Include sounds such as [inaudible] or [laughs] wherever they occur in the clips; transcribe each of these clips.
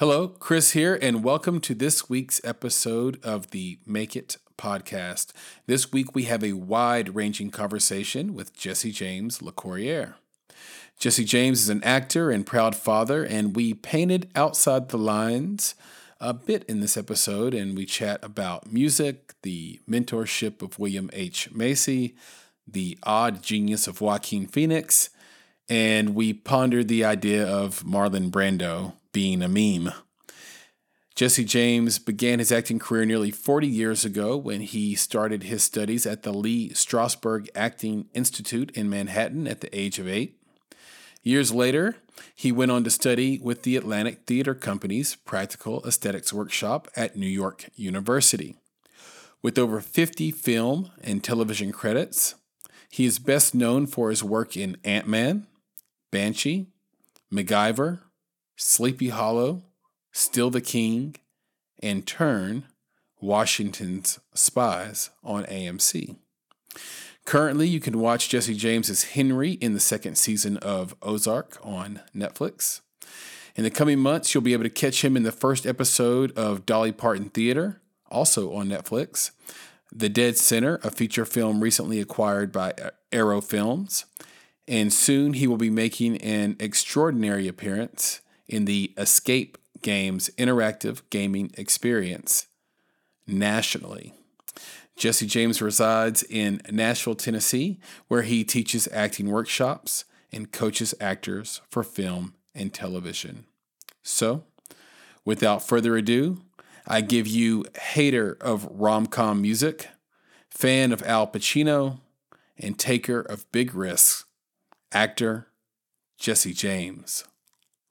Hello, Chris here, and welcome to this week's episode of the Make It podcast. This week we have a wide ranging conversation with Jesse James LeCourrier. Jesse James is an actor and proud father, and we painted outside the lines a bit in this episode, and we chat about music, the mentorship of William H. Macy, the odd genius of Joaquin Phoenix, and we pondered the idea of Marlon Brando being a meme. Jesse James began his acting career nearly 40 years ago when he started his studies at the Lee Strasberg Acting Institute in Manhattan at the age of eight. Years later, he went on to study with the Atlantic Theater Company's Practical Aesthetics Workshop at New York University. With over 50 film and television credits, he is best known for his work in Ant Man, Banshee, MacGyver, Sleepy Hollow, Still the King, and Turn, Washington's Spies on AMC. Currently, you can watch Jesse James as Henry in the second season of Ozark on Netflix. In the coming months, you'll be able to catch him in the first episode of Dolly Parton Theater, also on Netflix. The Dead Center, a feature film recently acquired by Arrow Films. And soon he will be making an extraordinary appearance in the Escape Games interactive gaming experience nationally. Jesse James resides in Nashville, Tennessee, where he teaches acting workshops and coaches actors for film and television. So, without further ado, I give you hater of rom com music, fan of Al Pacino, and taker of big risks, actor Jesse James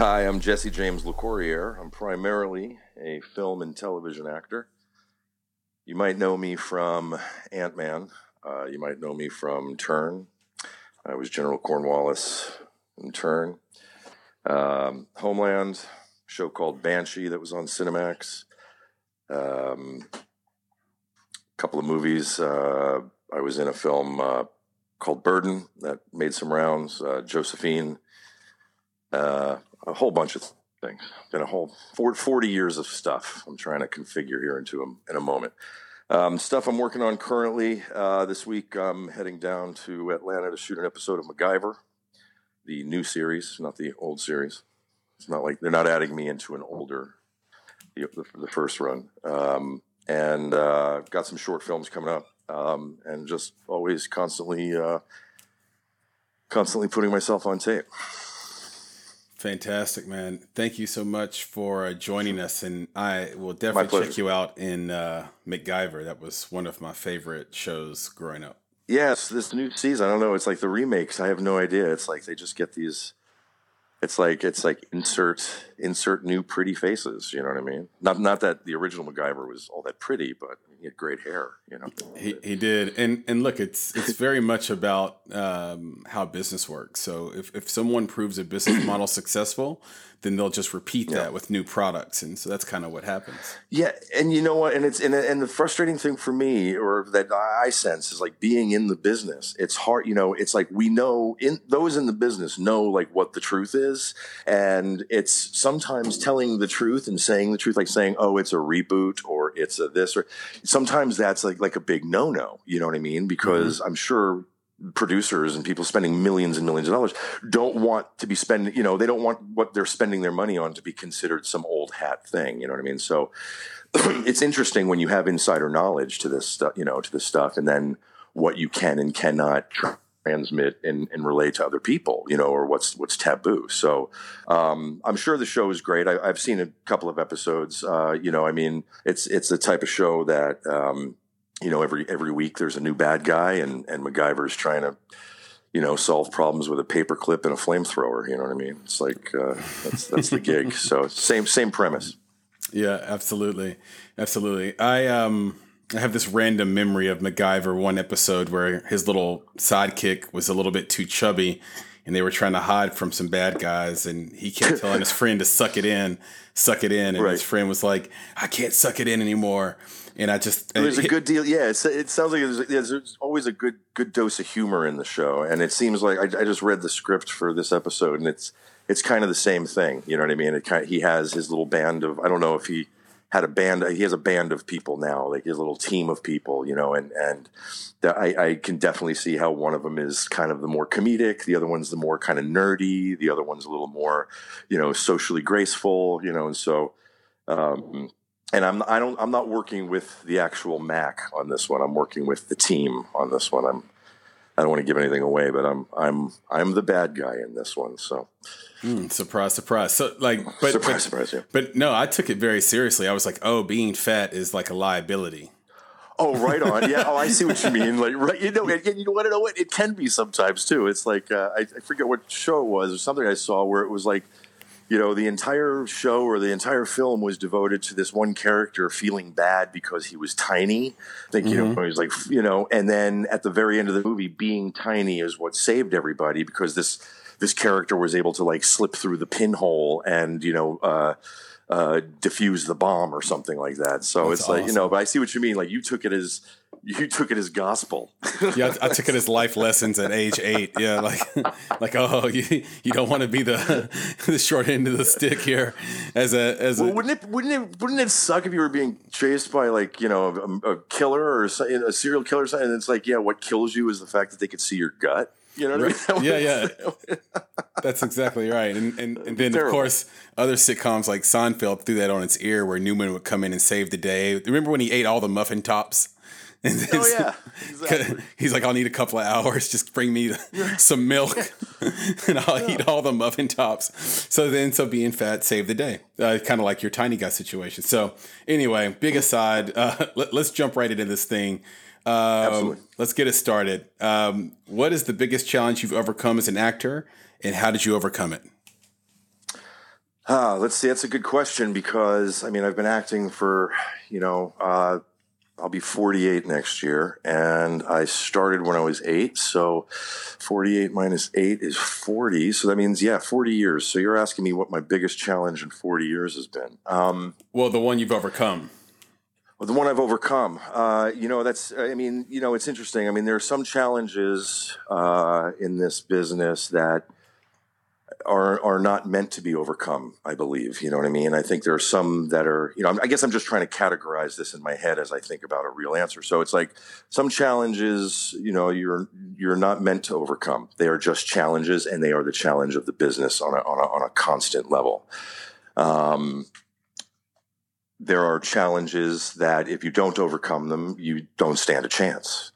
Hi, I'm Jesse James LeCourrier. I'm primarily a film and television actor. You might know me from Ant Man. Uh, you might know me from Turn. I was General Cornwallis in Turn. Um, Homeland, show called Banshee that was on Cinemax. Um, a couple of movies. Uh, I was in a film uh, called Burden that made some rounds. Uh, Josephine. Uh, a whole bunch of things. Been a whole 40 years of stuff I'm trying to configure here into a, in a moment. Um, stuff I'm working on currently. Uh, this week I'm heading down to Atlanta to shoot an episode of MacGyver, the new series, not the old series. It's not like they're not adding me into an older, the, the, the first run. Um, and uh, got some short films coming up, um, and just always constantly, uh, constantly putting myself on tape. Fantastic, man. Thank you so much for uh, joining us. And I will definitely check you out in uh, MacGyver. That was one of my favorite shows growing up. Yes, this new season, I don't know. It's like the remakes. I have no idea. It's like they just get these. It's like it's like insert insert new pretty faces. You know what I mean? Not not that the original MacGyver was all that pretty, but he had great hair. You know. He he did, and and look, it's it's very much about um, how business works. So if if someone proves a business model successful, then they'll just repeat that with new products, and so that's kind of what happens. Yeah, and you know what? And it's and, and the frustrating thing for me, or that I sense, is like being in the business. It's hard, you know. It's like we know in those in the business know like what the truth is, and it's sometimes telling the truth and saying the truth, like saying, "Oh, it's a reboot," or "It's a this," or sometimes that's like like a big no no. You know what I mean? Because mm-hmm. I'm sure producers and people spending millions and millions of dollars don't want to be spending you know they don't want what they're spending their money on to be considered some old hat thing you know what i mean so [clears throat] it's interesting when you have insider knowledge to this stuff you know to this stuff and then what you can and cannot transmit and, and relate to other people, you know, or what's what's taboo. So um, I'm sure the show is great. I, have seen a couple of episodes. Uh, you know, I mean, it's it's the type of show that um, you know every every week there's a new bad guy, and and MacGyver's trying to you know solve problems with a paperclip and a flamethrower. You know what I mean? It's like uh, that's that's the gig. [laughs] So same same premise. Yeah, absolutely, absolutely. I um I have this random memory of MacGyver one episode where his little sidekick was a little bit too chubby and they were trying to hide from some bad guys and he kept telling his [laughs] friend to suck it in, suck it in. And right. his friend was like, I can't suck it in anymore. And I just there's a good deal. Yeah, it sounds like there's, there's, always a good good dose of humor in the show, and it seems like I, I, just read the script for this episode, and it's it's kind of the same thing. You know what I mean? It kind of, he has his little band of I don't know if he had a band. He has a band of people now, like his little team of people, you know, and and I, I, can definitely see how one of them is kind of the more comedic, the other one's the more kind of nerdy, the other one's a little more, you know, socially graceful, you know, and so. Um, and I'm I don't I'm not working with the actual Mac on this one. I'm working with the team on this one. I'm I don't want to give anything away, but I'm I'm I'm the bad guy in this one. So mm, surprise, surprise. So like, but surprise, but, surprise, yeah. But no, I took it very seriously. I was like, oh, being fat is like a liability. Oh, right on. Yeah. Oh, I see what you mean. Like, right. You know, and, you want to know what it can be sometimes too. It's like uh, I, I forget what show it was or something I saw where it was like you know, the entire show or the entire film was devoted to this one character feeling bad because he was tiny. I think, you know, mm-hmm. he was like, you know, and then at the very end of the movie, being tiny is what saved everybody because this this character was able to like slip through the pinhole and, you know, uh, uh, diffuse the bomb or something like that. So That's it's awesome. like, you know, but I see what you mean. Like you took it as you took it as gospel. [laughs] yeah, I, took it as life lessons at age eight. Yeah, like [laughs] like oh, [laughs] you, you don't want to be the the short end of the stick here. As a as well, a, wouldn't it wouldn't it wouldn't it suck if you were being chased by like you know a, a killer or a serial killer? And it's like yeah, what kills you is the fact that they could see your gut. You know what right. I mean? [laughs] yeah, yeah. That's exactly right. And and, and then Terrible. of course other sitcoms like Seinfeld threw that on its ear where Newman would come in and save the day. Remember when he ate all the muffin tops? [laughs] And oh yeah, exactly. [laughs] he's like, I'll need a couple of hours. Just bring me some milk, and I'll yeah. eat all the muffin tops. So then, so being fat saved the day. Uh, kind of like your tiny guy situation. So anyway, big aside. Uh, let, us jump right into this thing. Um, Absolutely. Let's get it started. Um, what is the biggest challenge you've overcome as an actor, and how did you overcome it? Uh, let's see. That's a good question because I mean I've been acting for you know uh, I'll be 48 next year, and I started when I was eight. So 48 minus eight is 40. So that means, yeah, 40 years. So you're asking me what my biggest challenge in 40 years has been. Um, well, the one you've overcome. Well, the one I've overcome. Uh, you know, that's, I mean, you know, it's interesting. I mean, there are some challenges uh, in this business that are are not meant to be overcome. I believe. You know what I mean. I think there are some that are. You know, I guess I'm just trying to categorize this in my head as I think about a real answer. So it's like some challenges. You know, you're you're not meant to overcome. They are just challenges, and they are the challenge of the business on a on a, on a constant level. Um, there are challenges that if you don't overcome them, you don't stand a chance.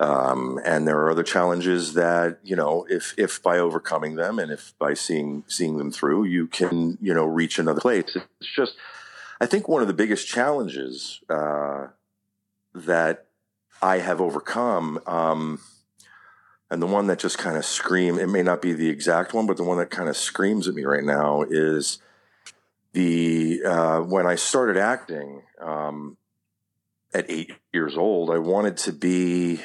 Um, and there are other challenges that you know, if if by overcoming them and if by seeing seeing them through, you can you know reach another place. It's just, I think one of the biggest challenges uh, that I have overcome, um, and the one that just kind of scream. It may not be the exact one, but the one that kind of screams at me right now is the uh, when I started acting um, at eight years old. I wanted to be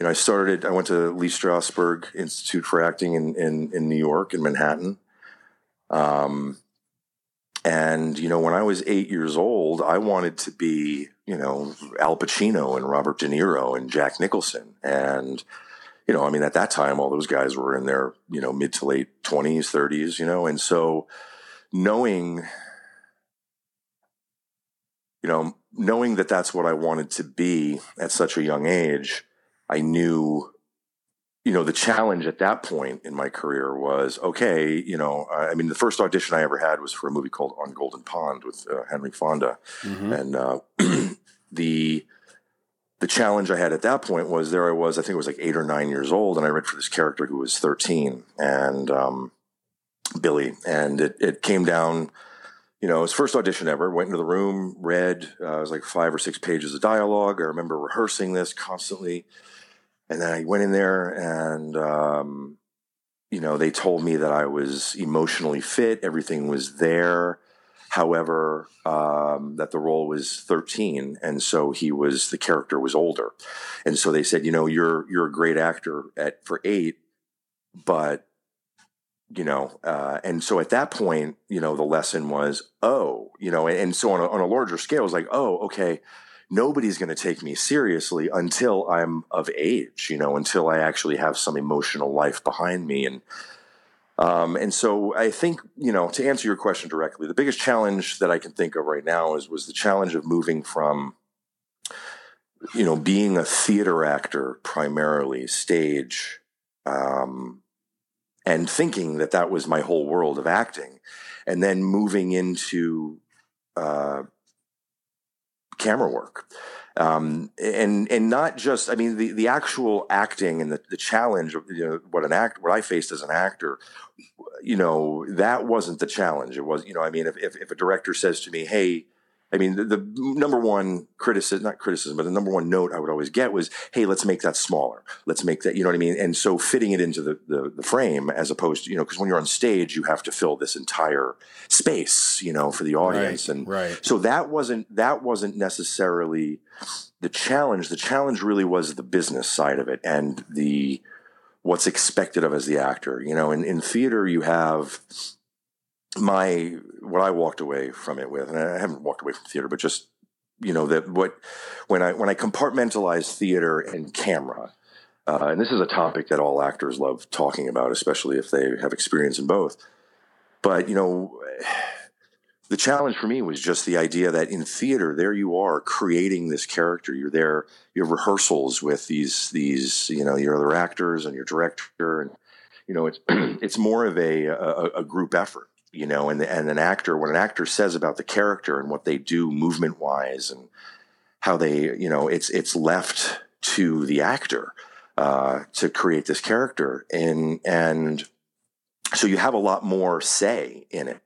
you know, I started, I went to Lee Strasberg Institute for Acting in, in, in New York, in Manhattan. Um, and, you know, when I was eight years old, I wanted to be, you know, Al Pacino and Robert De Niro and Jack Nicholson. And, you know, I mean, at that time, all those guys were in their, you know, mid to late 20s, 30s, you know, and so knowing, you know, knowing that that's what I wanted to be at such a young age, I knew, you know, the challenge at that point in my career was okay, you know, I mean, the first audition I ever had was for a movie called On Golden Pond with uh, Henry Fonda. Mm-hmm. And uh, [clears throat] the, the challenge I had at that point was there I was, I think it was like eight or nine years old, and I read for this character who was 13 and um, Billy. And it, it came down, you know, his first audition ever. Went into the room, read, uh, it was like five or six pages of dialogue. I remember rehearsing this constantly. And then I went in there and, um, you know, they told me that I was emotionally fit, everything was there. However, um, that the role was 13, and so he was the character was older, and so they said, you know, you're you're a great actor at for eight, but you know, uh, and so at that point, you know, the lesson was, oh, you know, and, and so on a, on a larger scale, it was like, oh, okay, nobody's going to take me seriously until I'm of age, you know, until I actually have some emotional life behind me, and um, and so I think, you know, to answer your question directly, the biggest challenge that I can think of right now is was the challenge of moving from, you know, being a theater actor primarily, stage, um, and thinking that that was my whole world of acting, and then moving into uh, camera work. Um, and and not just I mean the the actual acting and the, the challenge of you know what an act what I faced as an actor you know that wasn't the challenge. It was you know I mean if if, if a director says to me hey I mean, the, the, number one criticism, not criticism, but the number one note I would always get was, hey, let's make that smaller. Let's make that, you know what I mean? And so fitting it into the, the, the frame as opposed to, you know, because when you're on stage, you have to fill this entire space, you know, for the audience. Right, and right. so that wasn't, that wasn't necessarily the challenge. The challenge really was the business side of it and the, what's expected of as the actor. You know, in, in theater, you have my what I walked away from it with, and I haven't walked away from theater, but just you know that what when I when I compartmentalize theater and camera, uh, and this is a topic that all actors love talking about, especially if they have experience in both. But you know, the challenge for me was just the idea that in theater, there you are creating this character. You're there, you have rehearsals with these these you know your other actors and your director, and you know it's [clears throat] it's more of a, a, a group effort you know, and and an actor what an actor says about the character and what they do movement wise and how they, you know, it's it's left to the actor uh, to create this character, and and so you have a lot more say in it,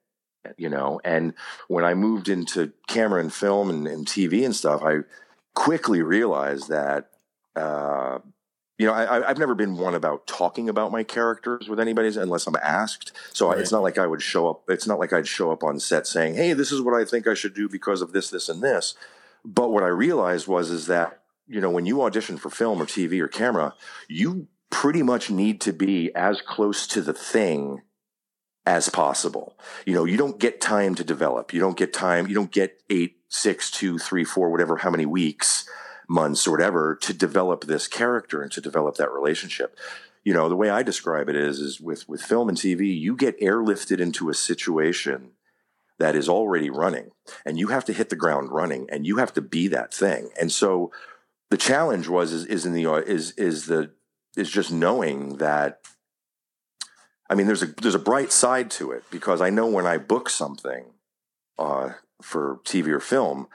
you know. And when I moved into camera and film and, and TV and stuff, I quickly realized that uh, you know, I, have never been one about talking about my characters with anybody unless I'm asked. So right. it's not like I would show up. It's not like I'd show up on set saying, "Hey, this is what I think I should do because of this, this, and this." But what I realized was is that you know when you audition for film or TV or camera, you pretty much need to be as close to the thing as possible. You know, you don't get time to develop. You don't get time. You don't get eight, six, two, three, four, whatever, how many weeks months or whatever to develop this character and to develop that relationship. You know, the way I describe it is, is with, with film and TV, you get airlifted into a situation that is already running and you have to hit the ground running and you have to be that thing. And so the challenge was, is, is in the, is, is the, is just knowing that I mean, there's a there's a bright side to it because I know when I book something uh, for TV or film,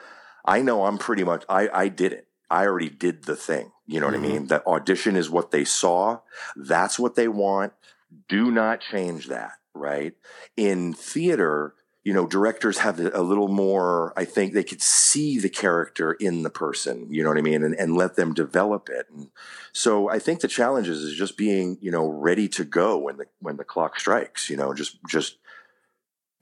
I know I'm pretty much I, I did it. I already did the thing. You know what mm-hmm. I mean? That audition is what they saw. That's what they want. Do not change that, right? In theater, you know, directors have a little more, I think they could see the character in the person, you know what I mean? And, and let them develop it. And so I think the challenge is, is just being, you know, ready to go when the, when the clock strikes, you know, just, just,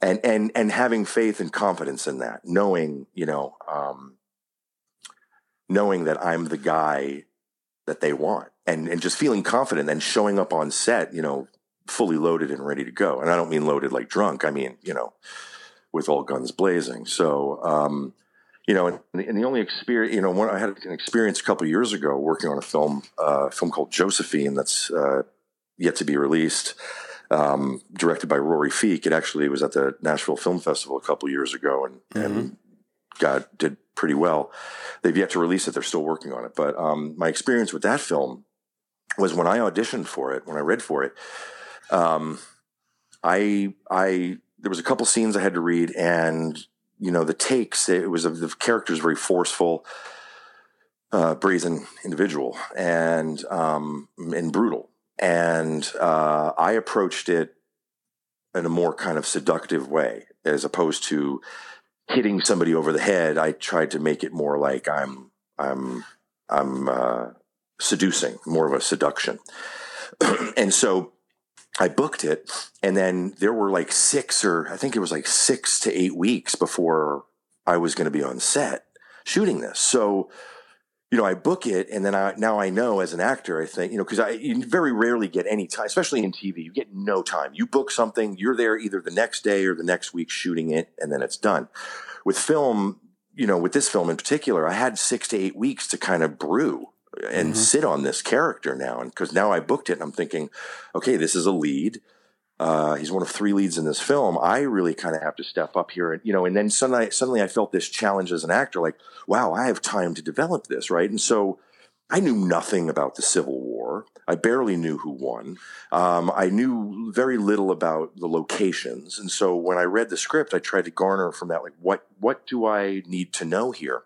and, and, and having faith and confidence in that, knowing, you know, um, knowing that I'm the guy that they want and, and just feeling confident and showing up on set, you know, fully loaded and ready to go. And I don't mean loaded like drunk. I mean, you know, with all guns blazing. So, um, you know, and, and, the only experience, you know, when I had an experience a couple years ago working on a film, uh, a film called Josephine that's uh, yet to be released, um, directed by Rory Feek. It actually was at the Nashville Film Festival a couple years ago, and, mm-hmm. and got did pretty well. They've yet to release it; they're still working on it. But um, my experience with that film was when I auditioned for it, when I read for it. Um, I I there was a couple scenes I had to read, and you know the takes. It was the characters very forceful. uh, brazen individual and um, and brutal. And uh, I approached it in a more kind of seductive way, as opposed to hitting somebody over the head. I tried to make it more like I'm I'm I'm uh, seducing, more of a seduction. [clears throat] and so I booked it, and then there were like six or I think it was like six to eight weeks before I was going to be on set shooting this. So you know, I book it, and then I now I know as an actor, I think you know because I you very rarely get any time, especially in TV. You get no time. You book something, you're there either the next day or the next week shooting it, and then it's done. With film, you know, with this film in particular, I had six to eight weeks to kind of brew and mm-hmm. sit on this character now, and because now I booked it, and I'm thinking, okay, this is a lead uh, he's one of three leads in this film. I really kind of have to step up here, and you know. And then suddenly, suddenly, I felt this challenge as an actor, like, wow, I have time to develop this, right? And so, I knew nothing about the Civil War. I barely knew who won. Um, I knew very little about the locations, and so when I read the script, I tried to garner from that, like, what what do I need to know here?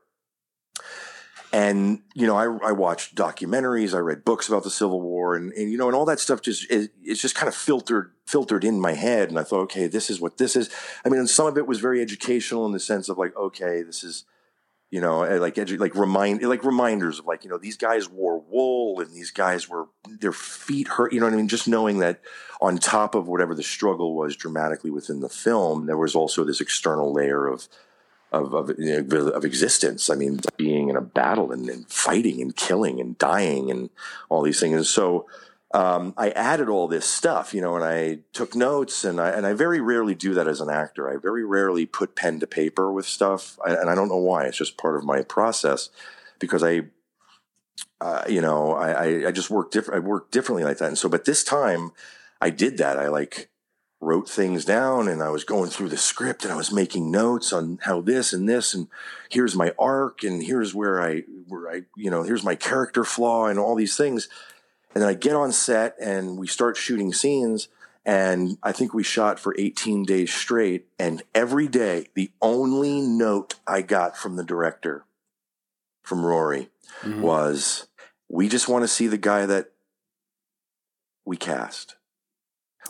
And you know I, I watched documentaries i read books about the civil war and, and you know and all that stuff just it, it's just kind of filtered filtered in my head and i thought okay this is what this is. I mean some of it was very educational in the sense of like okay this is you know eh, like edu- like remind like reminders of like you know these guys wore wool and these guys were their feet hurt you know what i mean? Just knowing that on top of whatever the struggle was dramatically within the film there was also this external layer of of of, you know, of existence. I mean, being in a battle and, and, fighting and killing and dying and all these things. And so um, I added all this stuff, you know, and I took notes, and I and I very rarely do that as an actor. I very rarely put pen to paper with stuff, and I don't know why. It's just part of my process because I. Uh, you know, I, I just work different. I work differently like that, and so, but this time, I did that. I like wrote things down and I was going through the script and I was making notes on how this and this and here's my arc and here's where I where I you know here's my character flaw and all these things and then I get on set and we start shooting scenes and I think we shot for 18 days straight and every day the only note I got from the director from Rory mm-hmm. was we just want to see the guy that we cast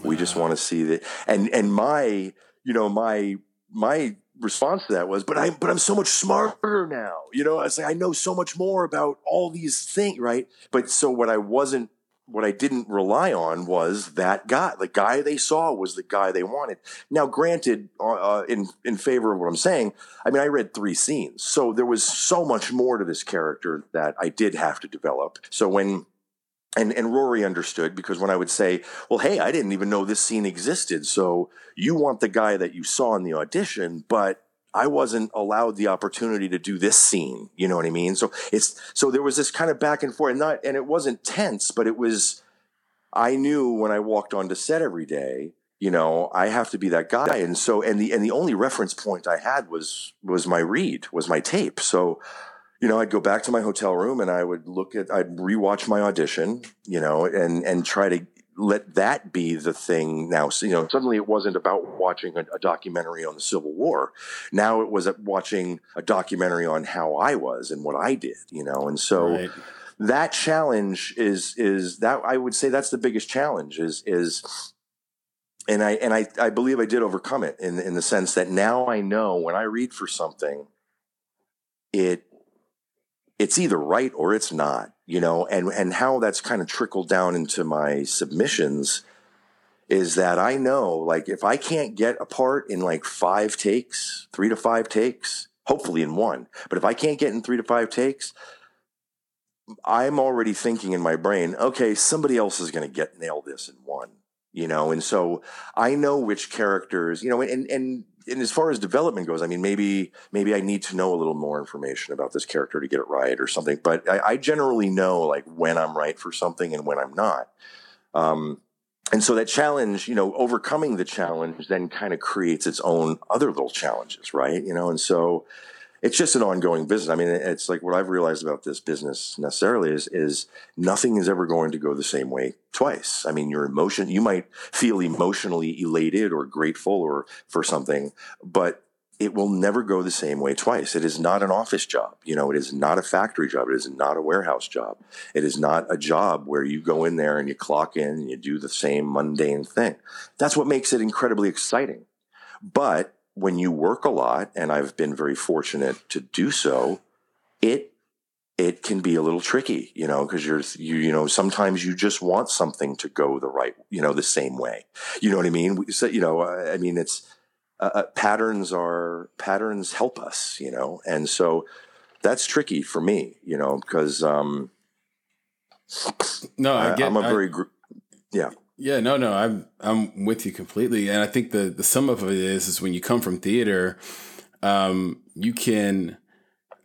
we just want to see that. And and my you know my my response to that was, but I but I'm so much smarter now. You know, I say I know so much more about all these things, right? But so what I wasn't what I didn't rely on was that guy. The guy they saw was the guy they wanted. Now, granted, uh, uh in in favor of what I'm saying, I mean I read three scenes, so there was so much more to this character that I did have to develop. So when and and Rory understood because when I would say, "Well, hey, I didn't even know this scene existed," so you want the guy that you saw in the audition, but I wasn't allowed the opportunity to do this scene. You know what I mean? So it's so there was this kind of back and forth, and not and it wasn't tense, but it was. I knew when I walked onto set every day, you know, I have to be that guy, and so and the and the only reference point I had was was my read, was my tape. So you know, I'd go back to my hotel room and I would look at, I'd rewatch my audition, you know, and, and try to let that be the thing now. So, you know, suddenly it wasn't about watching a, a, documentary on the Civil War. Now it was watching a documentary on how I was and what I did, you know, and so right. that challenge is, is that I would say that's the biggest challenge is, is, and I, and I, I believe I did overcome it in, in the sense that now I know when I read for something, it it's either right or it's not, you know, and, and how that's kind of trickled down into my submissions is that I know like if I can't get a part in like five takes, three to five takes, hopefully in one, but if I can't get in three to five takes, I'm already thinking in my brain, okay, somebody else is going to get nail this in one, you know, and so I know which characters, you know, and and and as far as development goes, I mean, maybe maybe I need to know a little more information about this character to get it right or something. But I, I generally know like when I'm right for something and when I'm not. Um, and so that challenge, you know, overcoming the challenge then kind of creates its own other little challenges, right? You know, and so it's just an ongoing business. I mean, it's like what I've realized about this business necessarily is is nothing is ever going to go the same way twice. I mean, your emotion, you might feel emotionally elated or grateful or for something, but it will never go the same way twice. It is not an office job. You know, it is not a factory job. It is not a warehouse job. It is not a job where you go in there and you clock in and you do the same mundane thing. That's what makes it incredibly exciting. But when you work a lot, and I've been very fortunate to do so, it it can be a little tricky, you know, because you're you you know sometimes you just want something to go the right, you know, the same way. You know what I mean? So, you know, I mean, it's uh, uh, patterns are patterns help us, you know, and so that's tricky for me, you know, because um, no, I, I am a very gr- yeah. Yeah, no, no, I'm I'm with you completely, and I think the the sum of it is is when you come from theater, um, you can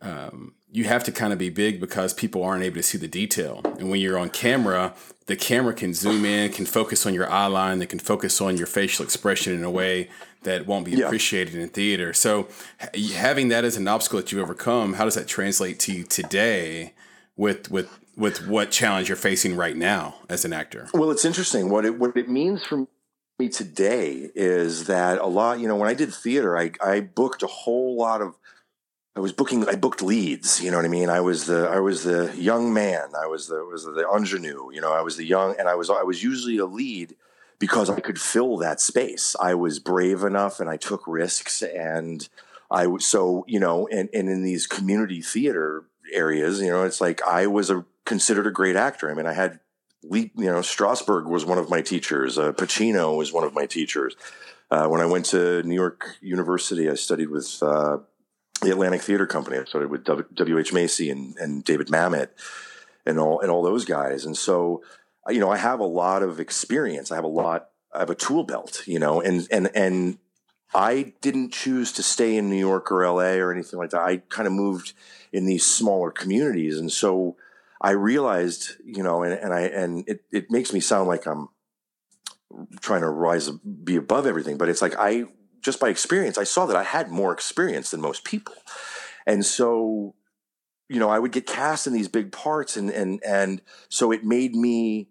um, you have to kind of be big because people aren't able to see the detail. And when you're on camera, the camera can zoom in, can focus on your eye line, they can focus on your facial expression in a way that won't be yeah. appreciated in theater. So, having that as an obstacle that you overcome, how does that translate to you today with with with what challenge you're facing right now as an actor? Well, it's interesting. What it what it means for me today is that a lot. You know, when I did theater, I I booked a whole lot of I was booking. I booked leads. You know what I mean. I was the I was the young man. I was the was the ingenue. You know, I was the young, and I was I was usually a lead because I could fill that space. I was brave enough, and I took risks, and I was so you know, and and in these community theater areas, you know, it's like I was a considered a great actor. I mean, I had you know, Strasberg was one of my teachers. Uh, Pacino was one of my teachers. Uh, when I went to New York University, I studied with uh, the Atlantic Theater Company. I studied with W. H. Macy and, and David Mamet and all and all those guys. And so, you know, I have a lot of experience. I have a lot. I have a tool belt. You know, and and and I didn't choose to stay in New York or L.A. or anything like that. I kind of moved in these smaller communities, and so I realized, you know, and, and I and it it makes me sound like I'm trying to rise be above everything, but it's like I just by experience, I saw that I had more experience than most people. And so, you know, I would get cast in these big parts and and and so it made me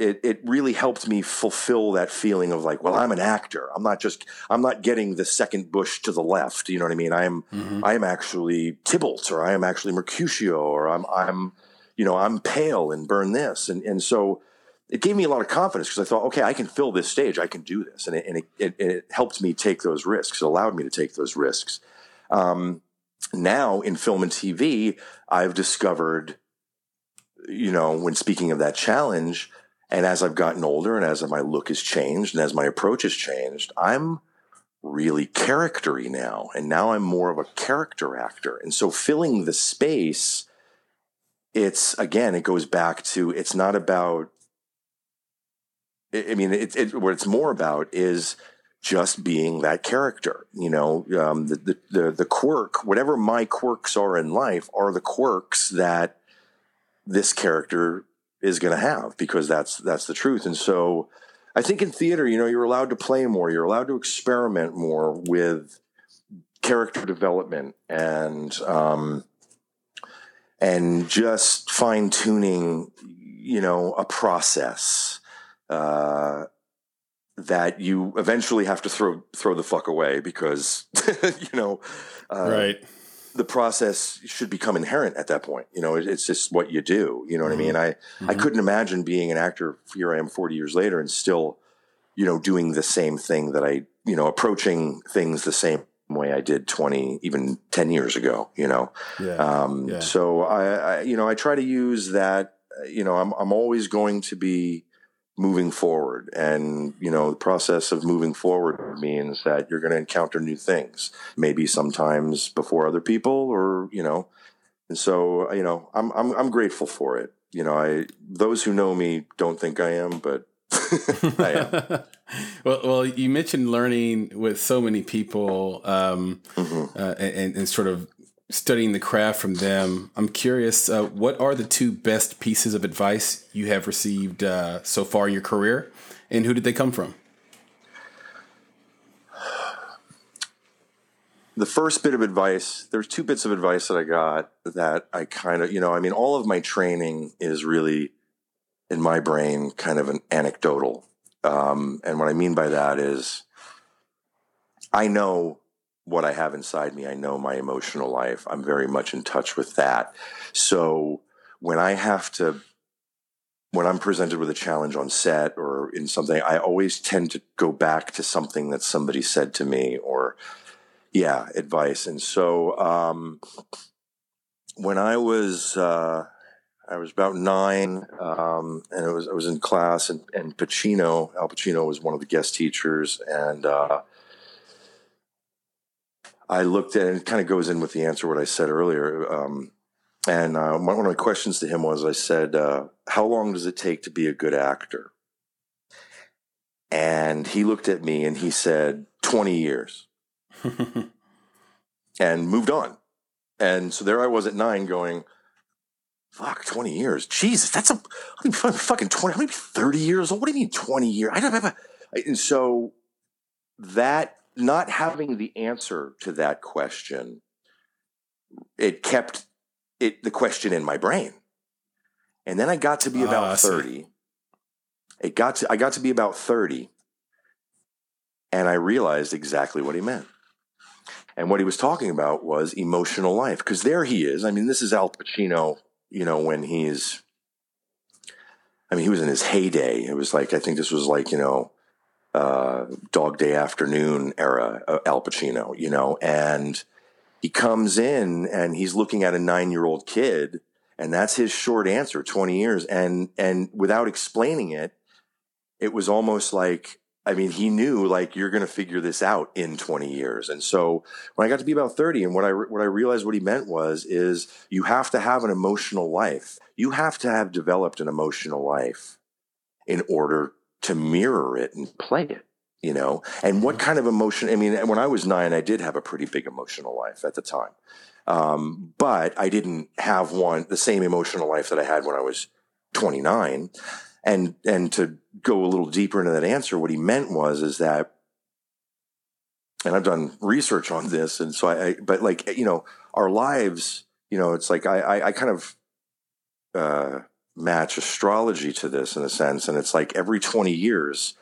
it it really helped me fulfill that feeling of like, well, I'm an actor. I'm not just I'm not getting the second bush to the left. You know what I mean? I'm mm-hmm. I am actually Tybalt or I am actually Mercutio or I'm I'm you know, I'm pale and burn this. And and so it gave me a lot of confidence because I thought, okay, I can fill this stage, I can do this, and it, and it, it, it helped me take those risks. It allowed me to take those risks. Um, now in film and TV, I've discovered, you know, when speaking of that challenge, and as I've gotten older, and as my look has changed, and as my approach has changed, I'm really charactery now, and now I'm more of a character actor, and so filling the space. It's again, it goes back to it's not about I mean, it, it, what it's more about is just being that character. You know, um, the, the, the the quirk, whatever my quirks are in life, are the quirks that this character is going to have because that's that's the truth. And so, I think in theater, you know, you're allowed to play more. You're allowed to experiment more with character development and um, and just fine tuning. You know, a process uh, that you eventually have to throw throw the fuck away because [laughs] you know uh, right the process should become inherent at that point you know it, it's just what you do you know what mm-hmm. i mean i mm-hmm. i couldn't imagine being an actor here i am 40 years later and still you know doing the same thing that i you know approaching things the same way i did 20 even 10 years ago you know yeah. Um, yeah. so I, I you know i try to use that you know i'm i'm always going to be moving forward. And, you know, the process of moving forward means that you're going to encounter new things, maybe sometimes before other people or, you know, and so, you know, I'm, I'm, I'm grateful for it. You know, I, those who know me don't think I am, but [laughs] I am. [laughs] well, well, you mentioned learning with so many people um, mm-hmm. uh, and, and, sort of studying the craft from them, I'm curious, uh, what are the two best pieces of advice you have received uh, so far in your career, and who did they come from? The first bit of advice, there's two bits of advice that I got that I kind of, you know, I mean, all of my training is really in my brain kind of an anecdotal. Um, and what I mean by that is I know what I have inside me. I know my emotional life. I'm very much in touch with that. So when I have to, when I'm presented with a challenge on set or in something, I always tend to go back to something that somebody said to me or, yeah, advice. And so um, when I was, uh, I was about nine, um, and it was I was in class, and, and Pacino, Al Pacino, was one of the guest teachers, and uh, I looked at, and it kind of goes in with the answer what I said earlier. Um, and uh, one of my questions to him was, I said, uh, "How long does it take to be a good actor?" And he looked at me and he said, 20 years, [laughs] and moved on. And so there I was at nine, going Fuck, 20 years. Jesus, that's a I'm fucking 20. I'm maybe 30 years old. What do you mean 20 years? I don't have a. And so that not having the answer to that question, it kept it the question in my brain. And then I got to be about uh, 30. It got to I got to be about 30 and I realized exactly what he meant. And what he was talking about was emotional life because there he is. I mean, this is Al Pacino you know, when he's, I mean, he was in his heyday. It was like, I think this was like, you know, uh, Dog Day Afternoon era, uh, Al Pacino, you know, and he comes in and he's looking at a nine year old kid and that's his short answer 20 years and and without explaining it it was almost like I mean, he knew like you're going to figure this out in 20 years. And so when I got to be about 30 and what I what I realized what he meant was is you have to have an emotional life. You have to have developed an emotional life in order to mirror it and play it, you know? And what kind of emotion I mean, when I was 9 I did have a pretty big emotional life at the time. Um, but I didn't have one the same emotional life that I had when I was 29 and and to go a little deeper into that answer what he meant was is that and i've done research on this and so i, I but like you know our lives you know it's like i i, I kind of uh, match astrology to this in a sense and it's like every 20 years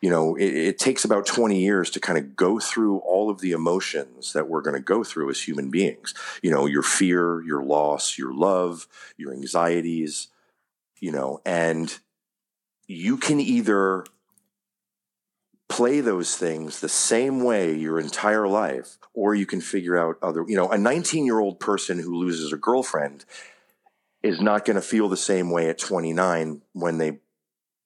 you know it, it takes about 20 years to kind of go through all of the emotions that we're going to go through as human beings. You know your fear your loss your love your anxieties you know and you can either play those things the same way your entire life, or you can figure out other, you know, a 19 year old person who loses a girlfriend is not going to feel the same way at 29 when they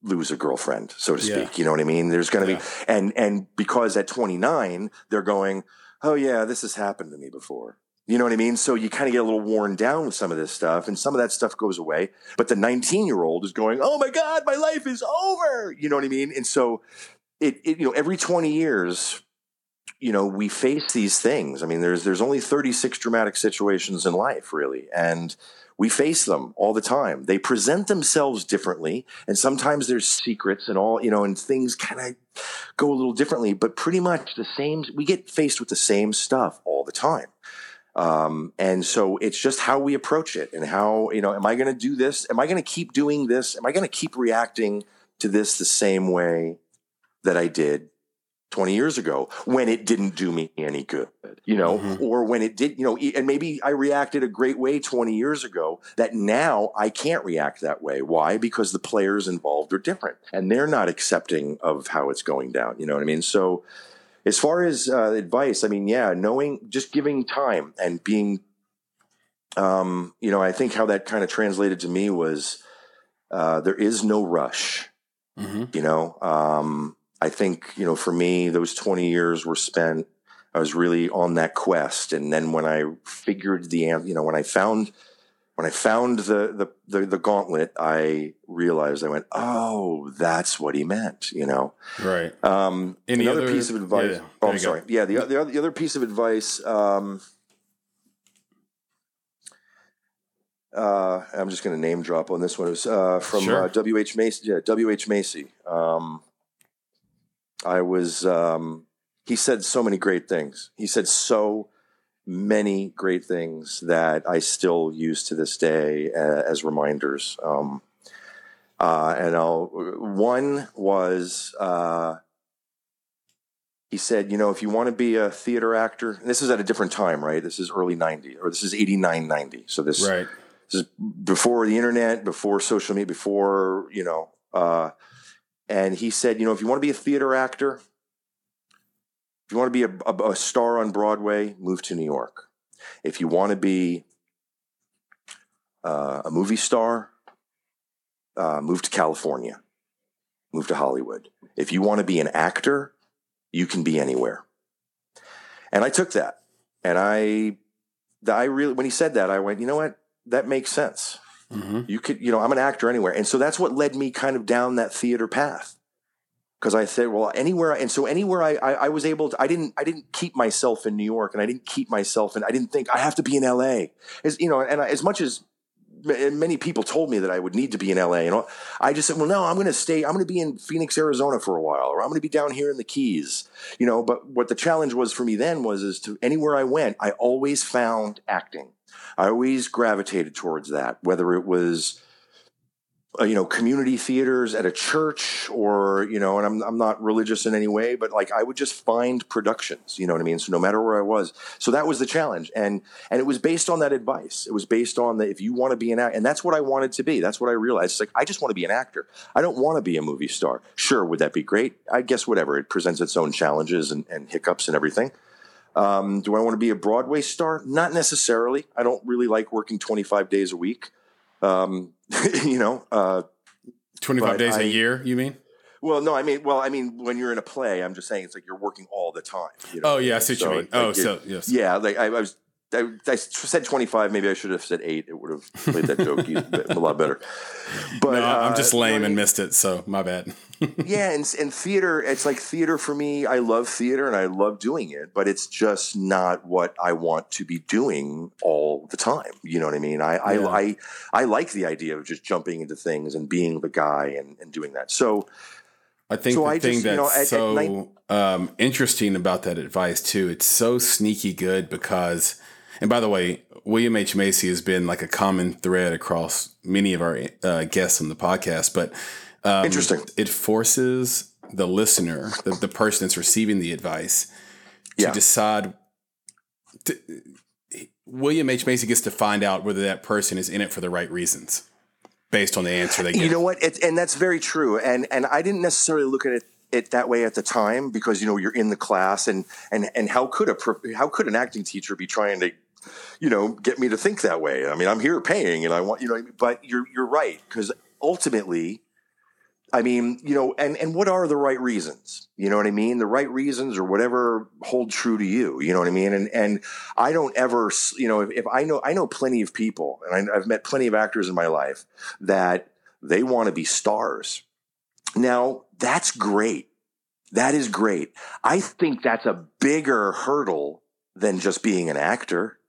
lose a girlfriend, so to speak. Yeah. You know what I mean? There's going to yeah. be, and, and because at 29, they're going, oh yeah, this has happened to me before. You know what I mean? So you kind of get a little worn down with some of this stuff, and some of that stuff goes away. But the 19 year old is going, "Oh my God, my life is over." You know what I mean? And so it, it, you know, every 20 years, you know, we face these things. I mean, there's there's only 36 dramatic situations in life, really, and we face them all the time. They present themselves differently, and sometimes there's secrets and all, you know, and things kind of go a little differently. But pretty much the same. We get faced with the same stuff all the time. Um, and so it's just how we approach it and how, you know, am I going to do this? Am I going to keep doing this? Am I going to keep reacting to this the same way that I did 20 years ago when it didn't do me any good, you know, mm-hmm. or when it did, you know, and maybe I reacted a great way 20 years ago that now I can't react that way. Why? Because the players involved are different and they're not accepting of how it's going down. You know what I mean? So, as far as uh, advice, I mean, yeah, knowing, just giving time and being, um, you know, I think how that kind of translated to me was uh, there is no rush. Mm-hmm. You know, um, I think you know, for me, those twenty years were spent. I was really on that quest, and then when I figured the, you know, when I found when I found the, the, the the gauntlet, I realized I went, oh, that's what he meant, you know. Right. Um, Any another other, piece of advice. Yeah. Oh, I'm sorry. Go. Yeah, the, the the other piece of advice. Um, uh, I'm just going to name drop on this one. It was uh, from sure. uh, W. H. Macy. Yeah, W. H. Macy. Um, I was. Um, he said so many great things. He said so many great things that I still use to this day uh, as reminders. Um, uh, and I'll, one was uh, he said, you know, if you want to be a theater actor, and this is at a different time, right? This is early 90 or this is 89, 90. So this, Right. this is before the internet, before social media, before, you know, uh, and he said, you know, if you want to be a theater actor, if you want to be a, a, a star on Broadway, move to New York. If you want to be uh, a movie star, uh, move to California, move to Hollywood. If you want to be an actor, you can be anywhere. And I took that, and I, I really, when he said that, I went, you know what, that makes sense. Hmm You could, you know, I'm an actor anywhere, and so that's what led me kind of down that theater path. Because I said, well, anywhere, and so anywhere I, I, I was able to, I didn't, I didn't keep myself in New York, and I didn't keep myself, and I didn't think I have to be in L.A. As you know, and I, as much as many people told me that I would need to be in LA, and all, I just said, well, no, I'm going to stay. I'm going to be in Phoenix, Arizona for a while, or I'm going to be down here in the Keys, you know. But what the challenge was for me then was, is to anywhere I went, I always found acting. I always gravitated towards that, whether it was, uh, you know, community theaters at a church, or you know, and I'm I'm not religious in any way, but like I would just find productions, you know what I mean. So no matter where I was, so that was the challenge, and and it was based on that advice. It was based on that if you want to be an actor, and that's what I wanted to be. That's what I realized. It's like I just want to be an actor. I don't want to be a movie star. Sure, would that be great? I guess whatever. It presents its own challenges and, and hiccups and everything. Um, do I want to be a Broadway star? Not necessarily. I don't really like working 25 days a week. Um, [laughs] you know, uh, 25 days I- a year, you mean? well, no, I mean, well, I mean, when you're in a play, I'm just saying it's like you're working all the time. You know? Oh, yeah, I see what So, you mean. like, Oh, so, yes. yeah, like I, I was, I, I said 25. Maybe I should have said eight. It would have played that joke a lot better. [laughs] But No, I'm uh, just lame and missed it, so my bad. [laughs] yeah, and and theater, it's like theater for me. I love theater and I love doing it, but it's just not what I want to be doing all the time. You know what I mean? I Yeah. I, I I like the idea of just jumping into things and being the guy and, and doing that. So I think So the I thing just, you know, that's at- at so night- um, interesting about that advice too, it's so sneaky good because, and by the way, William H Macy has been like a common thread across many of our uh, guests on the podcast, but um, Interesting. It forces the listener, the, the person that's receiving the advice, to Yeah. decide. To, William H Macy gets to find out whether that person is in it for the right reasons, based on the answer they get. You know what? It, and that's very true. And and I didn't necessarily look at it, it that way at the time because you know you're in the class and and and how could a how could an acting teacher be trying to you know get me to think that way? I mean, I'm here paying and I want you know. But you're you're right because ultimately. I mean, you know, and, and what are the right reasons? You know what I mean? The right reasons or whatever hold true to you. You know what I mean? And and I don't ever, you know, if, if I know I know plenty of people, and I, I've met plenty of actors in my life that they want to be stars. Now, that's great. That is great. I think that's a bigger hurdle than just being an actor,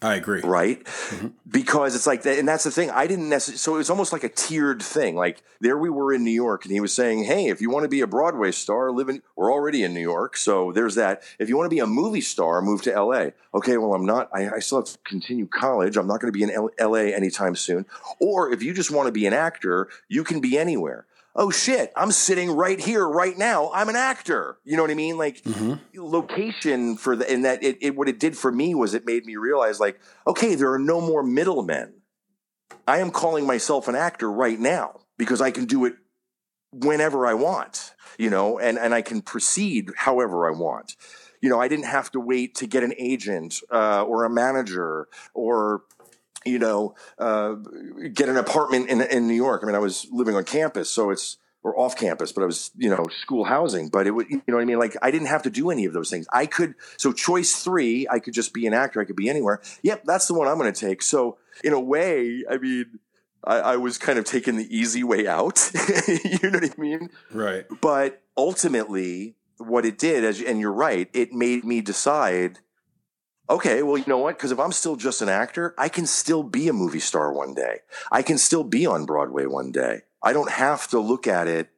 I agree. right? Mm-hmm. Because it's like that, and that's the thing. I didn't necessarily, so it was almost like a tiered thing. Like there we were in New York, and he was saying, Hey, if you want to be a Broadway star, live in, we're already in New York. So there's that. If you want to be a movie star, move to LA. Okay, well, I'm not, I, I still have to continue college. I'm not going to be in L- LA anytime soon. Or if you just want to be an actor, you can be anywhere. Oh shit, I'm sitting right here, right now. I'm an actor. You know what I mean? Like, Mhm. location for the and that it, it what it did for me was it made me realize like okay there are no more middlemen i am calling myself an actor right now because i can do it whenever i want you know and and i can proceed however i want you know i didn't have to wait to get an agent uh, or a manager or you know uh, get an apartment in in new york i mean i was living on campus so it's or off campus, but I was, you know, school housing. But it would, you know what I mean? Like I didn't have to do any of those things. I could, so choice three, I could just be an actor. I could be anywhere. Yep, that's the one I'm going to take. So in a way, I mean, I, I was kind of taking the easy way out. [laughs] you know what I mean? Right. But ultimately, what it did, as and you're right, it made me decide. Okay, well, you know what? Because if I'm still just an actor, I can still be a movie star one day. I can still be on Broadway one day. I don't have to look at it.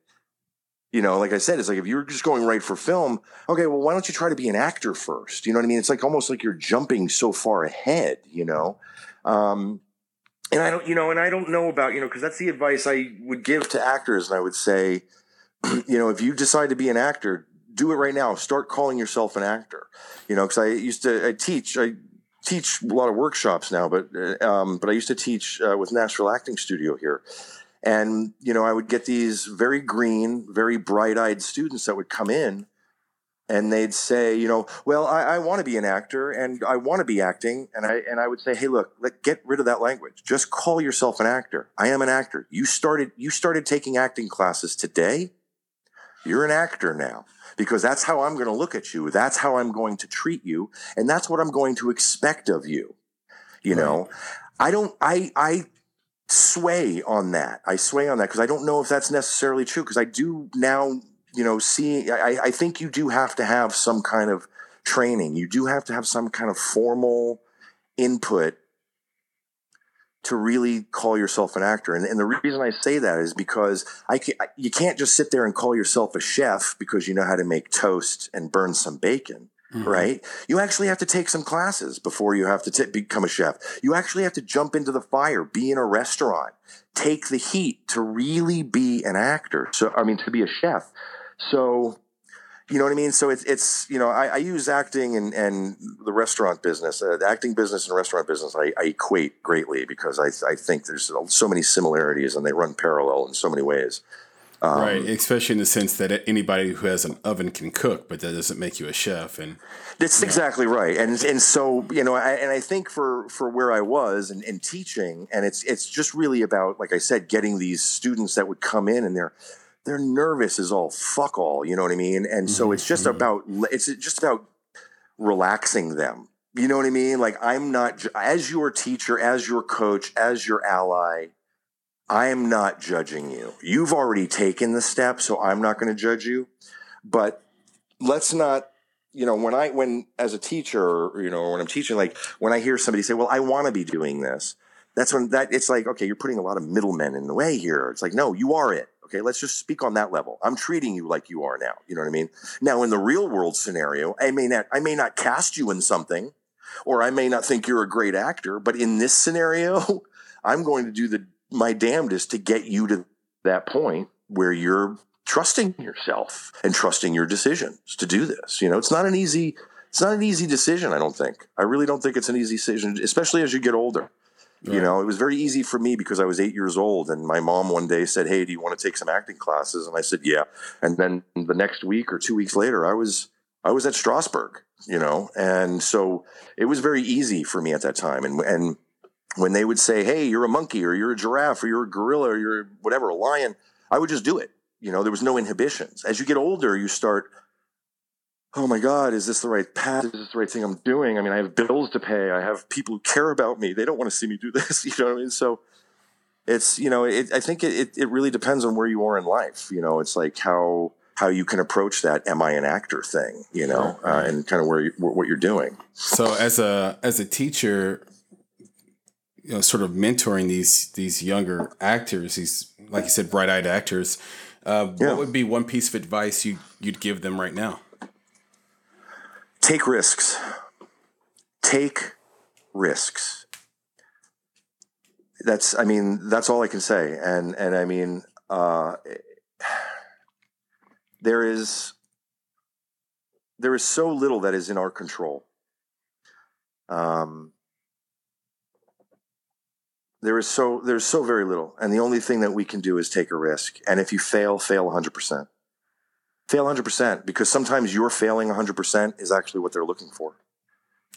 You know, like I said, it's like if you're just going right for film, okay, well, why don't you try to be an actor first? You know what I mean? It's like almost like you're jumping so far ahead, you know? Um, and I don't, you know, and I don't know about, you know, because that's the advice I would give to actors. And I would say, [clears throat] you know, if you decide to be an actor, do it right now. Start calling yourself an actor. You know, because I used to I teach. I teach a lot of workshops now, but uh, um, but I used to teach uh, with Nashville Acting Studio here, and you know I would get these very green, very bright eyed students that would come in, and they'd say, you know, well, I, I want to be an actor and I want to be acting, and I and I would say, hey, look, let get rid of that language. Just call yourself an actor. I am an actor. You started you started taking acting classes today. You're an actor now because that's how I'm going to look at you. That's how I'm going to treat you. And that's what I'm going to expect of you. You right. know, I don't, I, I sway on that. I sway on that because I don't know if that's necessarily true because I do now, you know, see, I, I think you do have to have some kind of training. You do have to have some kind of formal input to really call yourself an actor. And, and, the reason I say that is because I can, you can't just sit there and call yourself a chef because you know how to make toast and burn some bacon. Mm-hmm. Right? You actually have to take some classes before you have to t- become a chef. You actually have to jump into the fire, be in a restaurant, take the heat to really be an actor. So, I mean, to be a chef. So, you know what I mean? So it's it's you know I, I use acting and, and the restaurant business, uh, the acting business and restaurant business. I, I equate greatly because I I think there's so many similarities and they run parallel in so many ways. Um, right, especially in the sense that anybody who has an oven can cook, but that doesn't make you a chef. And that's exactly right. And and so you know, I, and I think for for where I was and, and teaching, and it's it's just really about, like I said, getting these students that would come in and they're they're nervous as all fuck all. You know what I mean? And so mm-hmm. it's just mm-hmm. about it's just about relaxing them. You know what I mean? Like I'm not as your teacher, as your coach, as your ally. I am not judging you. You've already taken the step, so I'm not going to judge you. But let's not you know when i when as a teacher you know when i'm teaching like when i hear somebody say well i want to be doing this that's when that it's like okay you're putting a lot of middlemen in the way here it's like no you are it Okay, let's just speak on that level. I'm treating you like you are now. You know what I mean? Now, in the real world scenario, I may not, I may not cast you in something, or I may not think you're a great actor, but in this scenario, [laughs] I'm going to do the my damnedest to get you to that point where you're trusting yourself and trusting your decisions to do this. You know, it's not an easy, it's not an easy decision. I don't think. I really don't think it's an easy decision, especially as you get older. Right. You know, it was very easy for me because I was eight years old, and my mom one day said, "Hey, do you want to take some acting classes?" And I said, "Yeah." And then the next week or two weeks later, I was I was at Strasberg, You know, and so it was very easy for me at that time. And and when they would say, "Hey, you're a monkey," or "You're a giraffe," or "You're a gorilla," or "You're whatever, a lion," I would just do it. You know, there was no inhibitions. As you get older, you start oh my God, is this the right path? Is this the right thing I'm doing? I mean, I have bills to pay. I have people who care about me. They don't want to see me do [laughs] this. You know what I mean? So it's, you know, it, I think it, it really depends on where you are in life. You know, it's like how, how you can approach that am I an actor thing, you know, uh, and kind of where you, what you're doing. So as a as a teacher, you know, sort of mentoring these these younger actors, these like you said, bright eyed actors. Uh, yeah. What would be one piece of advice you you'd give them right now? Take risks. Take risks. That's, I mean, that's all I can say. And, and I mean, uh, there is, there is so little that is in our control. Um, there is so there's so very little and the only thing that we can do is take a risk and if you fail fail 100% fail 100% because sometimes you're failing 100% is actually what they're looking for.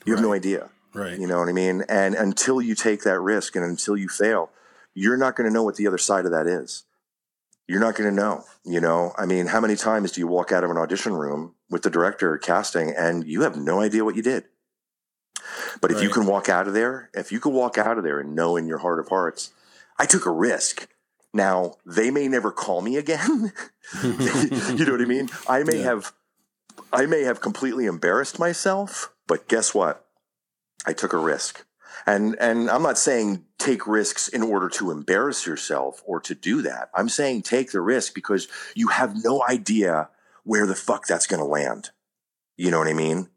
You right. have no idea. Right. You know what I mean? And until you take that risk and until you fail, you're not going to know what the other side of that is. You're not going to know. You know, I mean, how many times do you walk out of an audition room with the director casting and you have no idea what you did? But if right. you can walk out of there, if you can walk out of there and know in your heart of hearts, I took a risk now, they may never call me again. [laughs] you know what I mean? I may yeah. have I may have completely embarrassed myself, but guess what? I took a risk. And and I'm not saying take risks in order to embarrass yourself or to do that. I'm saying take the risk because you have no idea where the fuck that's going to land. You know what I mean?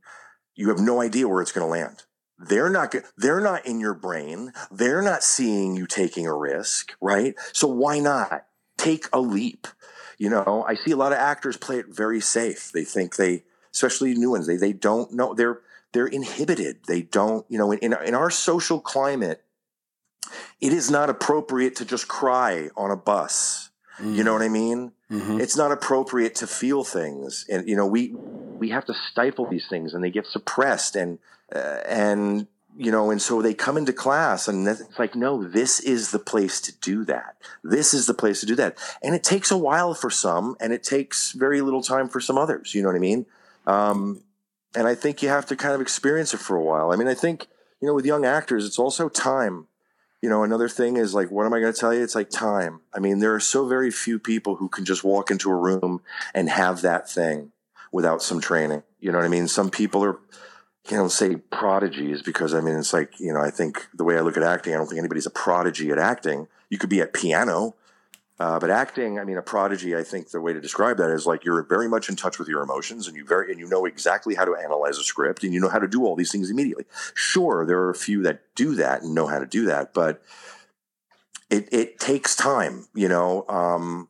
You have no idea where it's going to land. They're not they're not in your brain. They're not seeing you taking a risk, right? So why not take a leap? You know, I see a lot of actors play it very safe. They think they, especially new ones, they they don't know they're they're inhibited. They don't, you know, in in, in our social climate, it is not appropriate to just cry on a bus. Mm. You know what I mean? Mm-hmm. It's not appropriate to feel things, and you know we we have to stifle these things, and they get suppressed, and uh, and you know, and so they come into class, and it's like, no, this is the place to do that. This is the place to do that, and it takes a while for some, and it takes very little time for some others. You know what I mean? Um, and I think you have to kind of experience it for a while. I mean, I think you know, with young actors, it's also time you know, another thing is like, what am I going to tell you? It's like time. I mean, there are so very few people who can just walk into a room and have that thing without some training. You know what I mean? Some people are, you know, say prodigies because I mean, it's like, you know, I think the way I look at acting, I don't think anybody's a prodigy at acting. You could be at piano, uh, but acting, I mean, a prodigy. I think the way to describe that is like you're very much in touch with your emotions, and you very and you know exactly how to analyze a script, and you know how to do all these things immediately. Sure, there are a few that do that and know how to do that, but it it takes time. You know, um,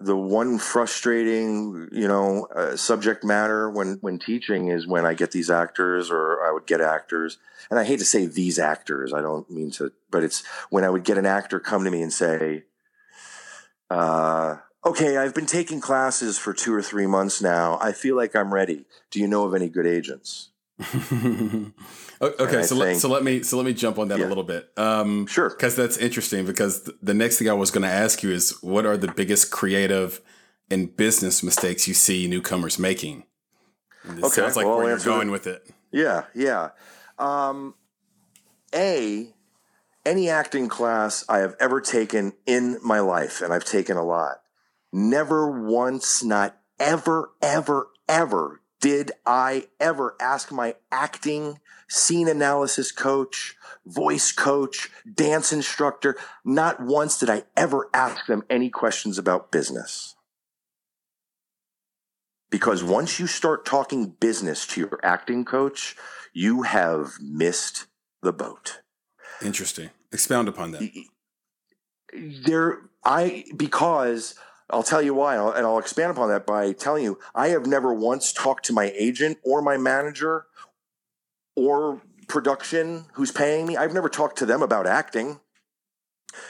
the one frustrating you know uh, subject matter when when teaching is when I get these actors, or I would get actors, and I hate to say these actors. I don't mean to, but it's when I would get an actor come to me and say uh, okay, I've been taking classes for two or three months now. I feel like I'm ready. Do you know of any good agents? [laughs] okay, so think, let, so let me so let me jump on that yeah. a little bit. Um, sure, because that's interesting. Because the next thing I was going to ask you is, what are the biggest creative and business mistakes you see newcomers making? okay, sounds like well, where you're going it. with it. Yeah, yeah. Um, a any acting class I have ever taken in my life, and I've taken a lot, never once, not ever, ever, ever did I ever ask my acting, scene analysis coach, voice coach, dance instructor, not once did I ever ask them any questions about business. Because once you start talking business to your acting coach, you have missed the boat. Interesting. Expound upon that. There, I because I'll tell you why, and I'll expand upon that by telling you I have never once talked to my agent or my manager or production who's paying me. I've never talked to them about acting.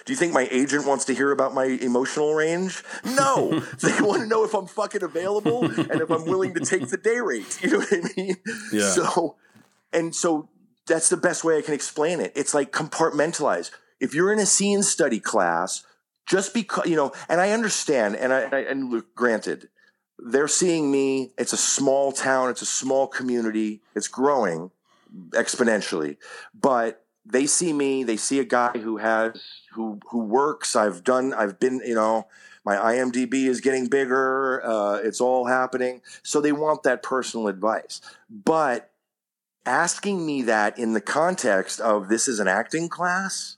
Do you think my agent wants to hear about my emotional range? No. [laughs] they want to know if I'm fucking available and if I'm willing to take the day rate. You know what I mean? Yeah. So, and so that's the best way I can explain it. It's like compartmentalize. If you're in a scene study class, just because you know, and I understand, and I, and look, granted, they're seeing me. It's a small town. It's a small community. It's growing exponentially, but they see me. They see a guy who has who who works. I've done. I've been. You know, my IMDb is getting bigger. Uh, it's all happening. So they want that personal advice, but asking me that in the context of this is an acting class,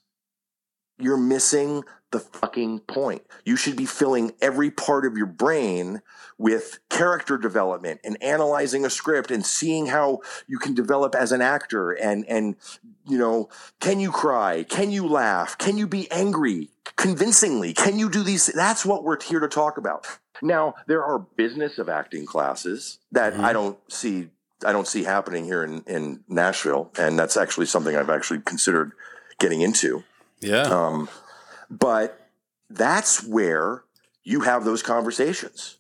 you're missing the fucking point. You should be filling every part of your brain with character development and analyzing a script and seeing how you can develop as an actor and and you know, can you cry? Can you laugh? Can you be angry convincingly? Can you do these that's what we're here to talk about. Now, there are business of acting classes that mm-hmm. I don't see I don't see happening here in, in Nashville, and that's actually something I've actually considered getting into. Yeah. Um, but that's where you have those conversations.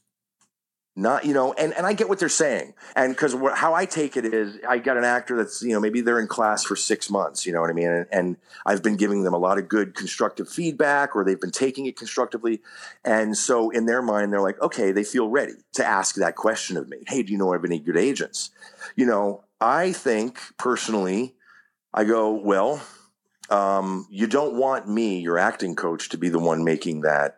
Not you know and, and i get what they're saying. And because how i take it is i got an actor that's you know maybe they're in class for six months you know what i mean? And, and, i've been giving them a lot of good constructive feedback or they've been taking it constructively. And so in their mind they're like okay they feel ready to ask that question of me. Hey do you know i of any good agents? You know i think personally i go well um, you don't want me your acting coach to be the one making that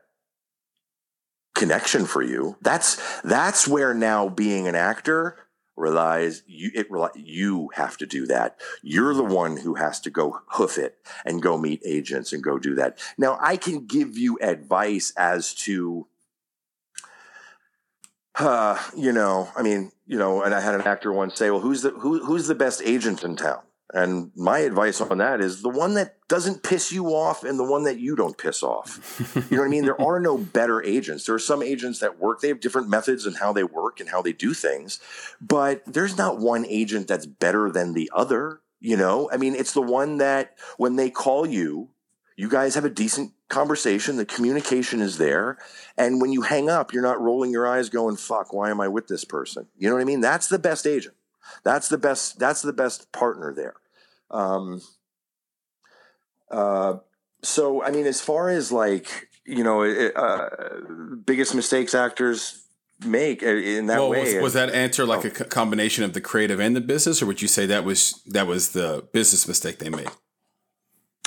connection for you. That's that's where now being an actor relies you it you have to do that. You're the one who has to go hoof it and go meet agents and go do that. Now I can give you advice as to uh, you know, I mean, you know, and I had an actor once say, "Well, who's the who, who's the best agent in town?" And my advice on that is the one that doesn't piss you off and the one that you don't piss off. you know what I mean? There are no better agents. There are some agents that work, they have different methods and how they work and how they do things, but there's not one agent that's better than the other. You know, I mean, it's the one that when they call you, you guys have a decent conversation, the communication is there. And when you hang up, you're not rolling your eyes going, fuck, why am I with this person? You know what I mean? That's the best agent. That's the best, that's the best partner there. Um, uh, so, I mean, as far as like, you know, uh, biggest mistakes actors make uh, in that well, way. Was, was, that answer like oh. a combination of the creative and the business, or would you say that was that was the business mistake they made?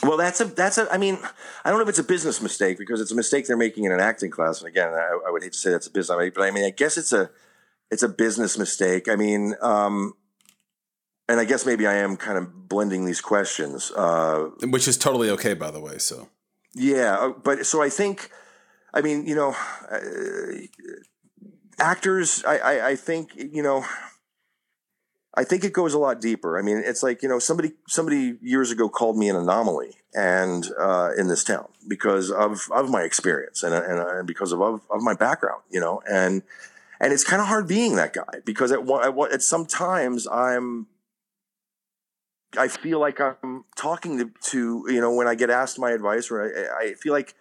Well, that's a that's a. I mean, I don't know if it's a business mistake because it's a mistake they're making in an acting class. And again, I, I would hate to say that's a business, but I mean, I guess it's a it's a business mistake. I mean, um, and I guess maybe I am kind of blending these questions, uh, which is totally okay, by the way. So yeah, uh, but so I think, I mean, you know, uh, actors. I, I I think you know I think it goes a lot deeper. I mean, it's like you know somebody somebody years ago called me an anomaly, and uh, in this town because of of my experience and and, and because of, of, of my background, you know, and and it's kind of hard being that guy because at at, at sometimes I'm I feel like I'm talking to, to you know when I get asked my advice or I, I feel like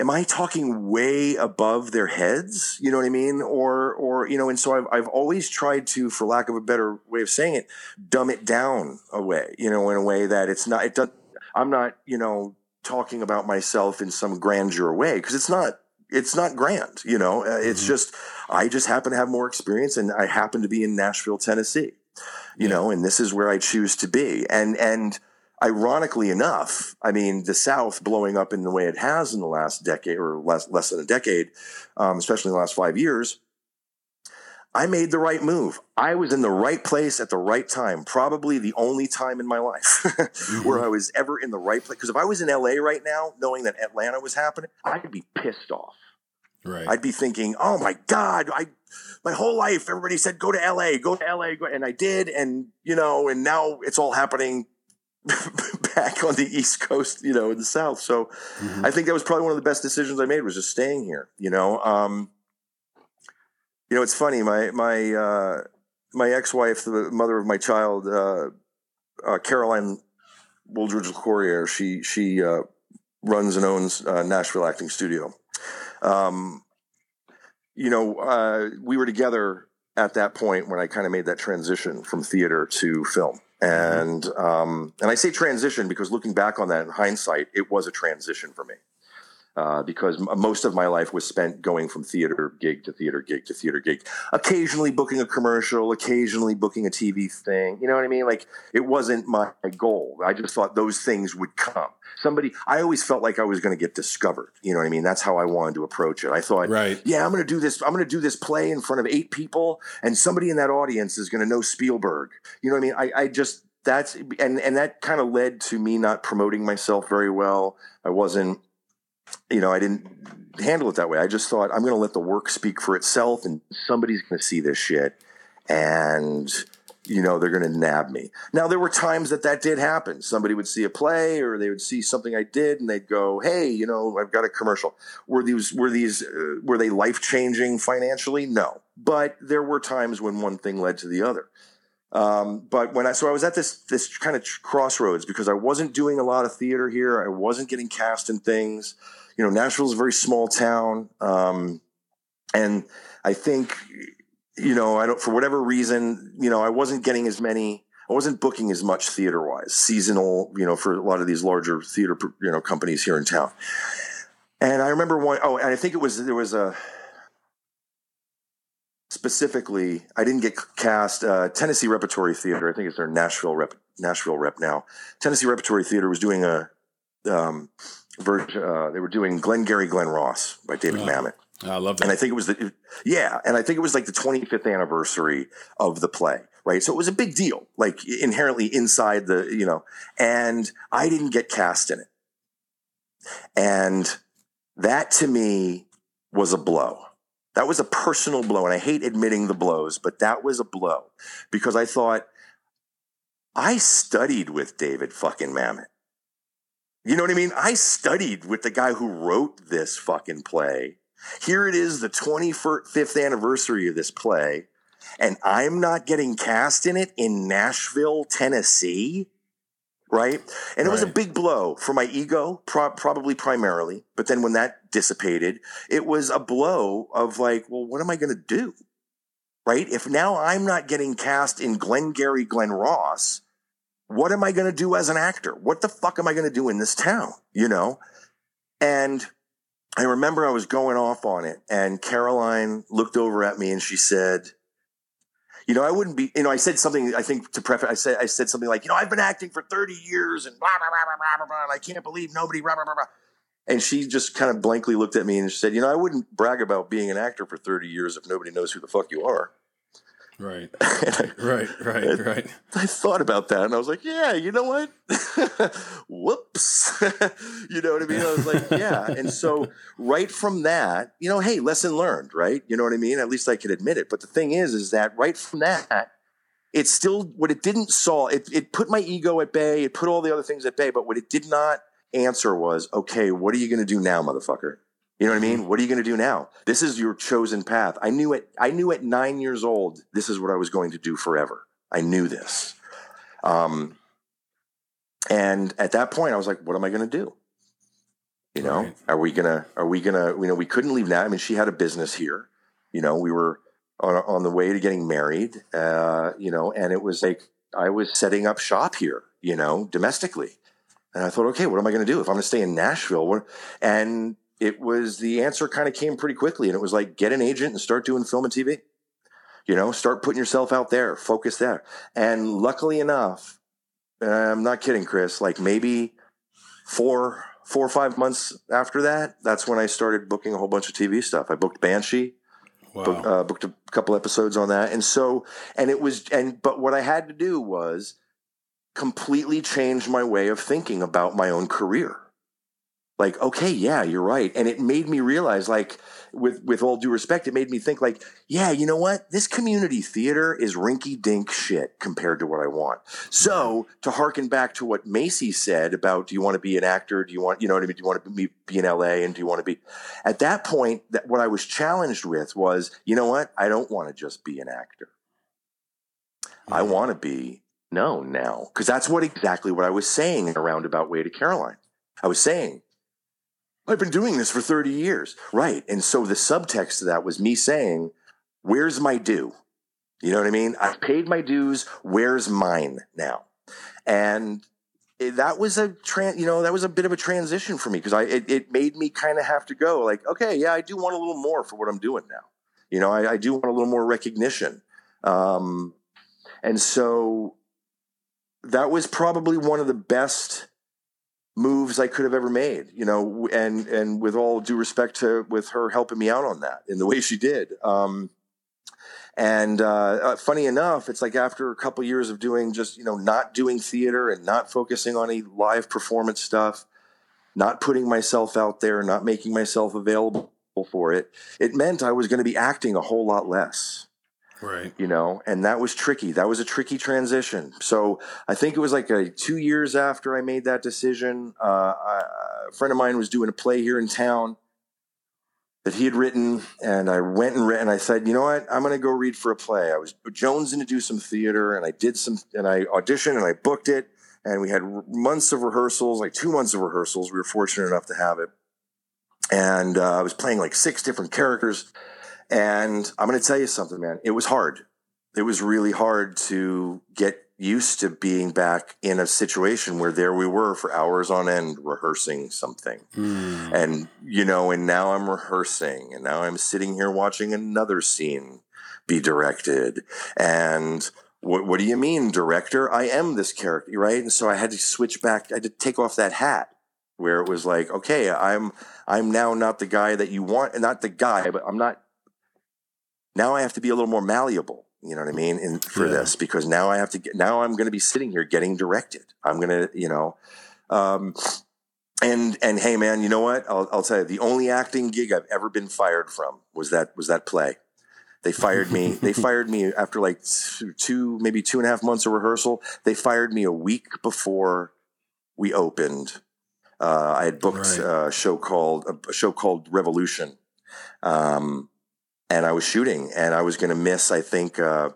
am I talking way above their heads? You know what I mean? Or, or, you know, and so I've, I've always tried to, for lack of a better way of saying it, dumb it down a way, you know, in a way that it's not, it doesn't, I'm not, you know, talking about myself in some grandeur way because it's not, it's not grand, you know, uh, it's mm-hmm. just, I just happen to have more experience and I happen to be in Nashville, Tennessee, you yeah. know, and this is where I choose to be. And, and, ironically enough, I mean, the South blowing up in the way it has in the last decade or less, less than a decade, um, especially in the last five years, I made the right move. I was in the right place at the right time, probably the only time in my life [laughs] mm-hmm. where I was ever in the right place. Because if I was in LA right now, knowing that Atlanta was happening, I'd be pissed off. Right. I'd be thinking, "Oh my God, I my whole life everybody said go to LA, go to LA, go, and I did, and you know, and now it's all happening [laughs] back on the East Coast, you know, in the South. So mm-hmm. I think that was probably one of the best decisions I made was just staying here. You know, um, you know, it's funny. My my uh, my ex wife, the mother of my child, uh, uh, Caroline Wooldridge Courier, she she uh, runs and owns uh, Nashville Acting Studio. Um, you know, uh, we were together at that point when I kind of made that transition from theater to film Mm-hmm. And um, and I say transition because looking back on that in hindsight, it was a transition for me. Uh, because most of my life was spent going from theater gig to theater gig to theater gig, occasionally booking a commercial, occasionally booking a TV thing. You know what I mean? Like it wasn't my goal. I just thought those things would come. Somebody, I always felt like I was going to get discovered. You know what I mean? That's how I wanted to approach it. I thought, right. yeah, I'm going to do this. I'm going to do this play in front of eight people, and somebody in that audience is going to know Spielberg. You know what I mean? I, I just that's and and that kind of led to me not promoting myself very well. I wasn't you know, I didn't handle it that way. I just thought I'm going to let the work speak for itself, and somebody's going to see this shit, and you know they're going to nab me. Now there were times that that did happen. Somebody would see a play, or they would see something I did, and they'd go, "Hey, you know, I've got a commercial." Were these were these uh, were they life changing financially? No, but there were times when one thing led to the other. Um, but when I so I was at this this kind of crossroads because I wasn't doing a lot of theater here. I wasn't getting cast in things. You know, Nashville's a very small town, um, and I think you know I don't for whatever reason you know I wasn't getting as many. I wasn't booking as much theater wise, seasonal. You know, for a lot of these larger theater you know companies here in town. And I remember one oh and I think it was there was a specifically, I didn't get cast. Uh, Tennessee Repertory Theater, I think it's their Nashville rep, Nashville rep now. Tennessee Repertory Theater was doing a um, version. Uh, they were doing Glengarry Glen Ross by David oh, Mamet. I love that. And I think it was the yeah, and I think it was like the 25th anniversary of the play, right? So it was a big deal, like inherently inside the you know. And I didn't get cast in it, and that to me was a blow that was a personal blow. And I hate admitting the blows, but that was a blow because I thought I studied with David fucking Mamet. You know what I mean? I studied with the guy who wrote this fucking play. Here it is, the 25th anniversary of this play, and I'm not getting cast in it in Nashville, Tennessee right? And it was a big blow for my ego, pro- probably primarily. But then when that dissipated, it was a blow of like, well, what am I going to do? Right? If now I'm not getting cast in Glengarry Glen Ross, what am I going to do as an actor? What the fuck am I going to do in this town? You know? And I remember I was going off on it, and Caroline looked over at me and she said, you know, I wouldn't be, you know, I said something, I think to preface, I said, I said something like, you know, I've been acting for 30 years and blah, blah, blah, blah, blah, blah, and I can't believe nobody, blah, blah, blah, blah. And she just kind of blankly looked at me and said, you know, I wouldn't brag about being an actor for 30 years if nobody knows who the fuck you are. Right. I, [laughs] right, right, right. I thought about that and I was like, yeah, you know what? [laughs] Whoops. [laughs] you know what I mean? I was like, yeah. And so right from that, you know, hey, lesson learned, right? You know what I mean? At least I can admit it. But the thing is, is that right from that, it still what it didn't solve. It, it put my ego at bay. It put all the other things at bay. But what it did not answer was, okay, what are you going to do now, motherfucker? You know what I mean? What are you going to do now? This is your chosen path. I knew it. I knew at nine years old, this is what I was going to do forever. I knew this. Um, and at that point, I was like, what am I going to do? You know, right. are we gonna, are we gonna, you know, we couldn't leave now. I mean, she had a business here. You know, we were on, on the way to getting married, uh, you know, and it was like I was setting up shop here, you know, domestically. And I thought, okay, what am I going to do if I'm going to stay in Nashville? And it was the answer kind of came pretty quickly. And it was like, get an agent and start doing film and TV. You know, start putting yourself out there, focus there. And luckily enough, I'm not kidding, Chris, like maybe four, four or five months after that, that's when I started booking a whole bunch of TV stuff. I booked Banshee. Wow. Book, uh, booked a couple episodes on that. And so, and it was, and, but what I had to do was completely change my way of thinking about my own career like okay yeah you're right. And it made me realize like with with all due respect it made me think like yeah you know what? This community theater is rinky dink shit compared to what i want. So to harken back to what macy said about do you want to be an actor? Do you want you know what i mean? Do you want to be, be in la and do you want to be? At that point that what i was challenged with was you know what? I don't want to just be an actor. Mm-hmm. i want to be known now. Because that's what exactly what i was saying in a roundabout way to caroline. I was saying I've been doing this for 30 years. Right. And so the subtext to that was me saying, Where's my due? You know what I mean? I've paid my dues. Where's mine now? And that was a tran, you know, that was a bit of a transition for me because I it, it made me kind of have to go like, okay, yeah, I do want a little more for what I'm doing now. You know, I, I do want a little more recognition. Um, and so that was probably one of the best moves I could have ever made, you know, and and with all due respect to with her helping me out on that in the way she did. Um, and uh, uh, funny enough, it's like after a couple years of doing just you know not doing theater and not focusing on any live performance stuff, not putting myself out there, not making myself available for it, it meant I was going to be acting a whole lot less. Right. You know, and that was tricky. That was a tricky transition. So I think it was like a, two years after I made that decision. Uh, I, a friend of mine was doing a play here in town that he had written, and I went and read, and I said, you know what, I'm going to go read for a play. I was jonesing to do some theater, and I did some, and I auditioned, and I booked it, and we had months of rehearsals, like two months of rehearsals. We were fortunate enough to have it, and uh, I was playing like six different characters and I'm going to tell you something, man. It was hard. It was really hard to get used to being back in a situation where there we were for hours on end rehearsing something. Mm. And, you know, and now I'm rehearsing and now I'm sitting here watching another scene be directed. And what, what do you mean, director? I am this character, right? And so I had to switch back. I had to take off that hat where it was like, okay, I'm, I'm now not the guy that you want, not the guy, but I'm not now I have to be a little more malleable. You know what I mean? In, for yeah. this, because now I have to get, now I'm going to be sitting here getting directed. I'm going to, you know, um, and, and hey man, you know what? I'll, I'll tell you, the only acting gig I've ever been fired from was that, was that play. They fired me. they [laughs] fired me after like two, maybe two and a half months of rehearsal. They fired me a week before we opened. Uh, I had booked right. a show called a show called Revolution, um, and I was shooting, and I was going to miss, I think, uh,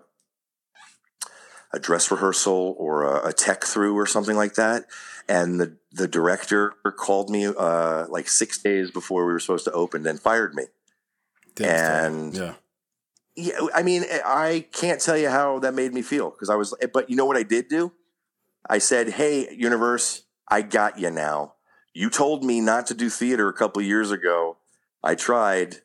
a dress rehearsal or a, a, tech through or something like that. And the the director called me uh, like six days before we were supposed to open and fired me. and yeah. Yeah, I mean, I can't tell you how that made me feel because I was, but you know what I did do? I said, "Hey, universe, I got you now. You told me not to do theater a couple years ago. I tried.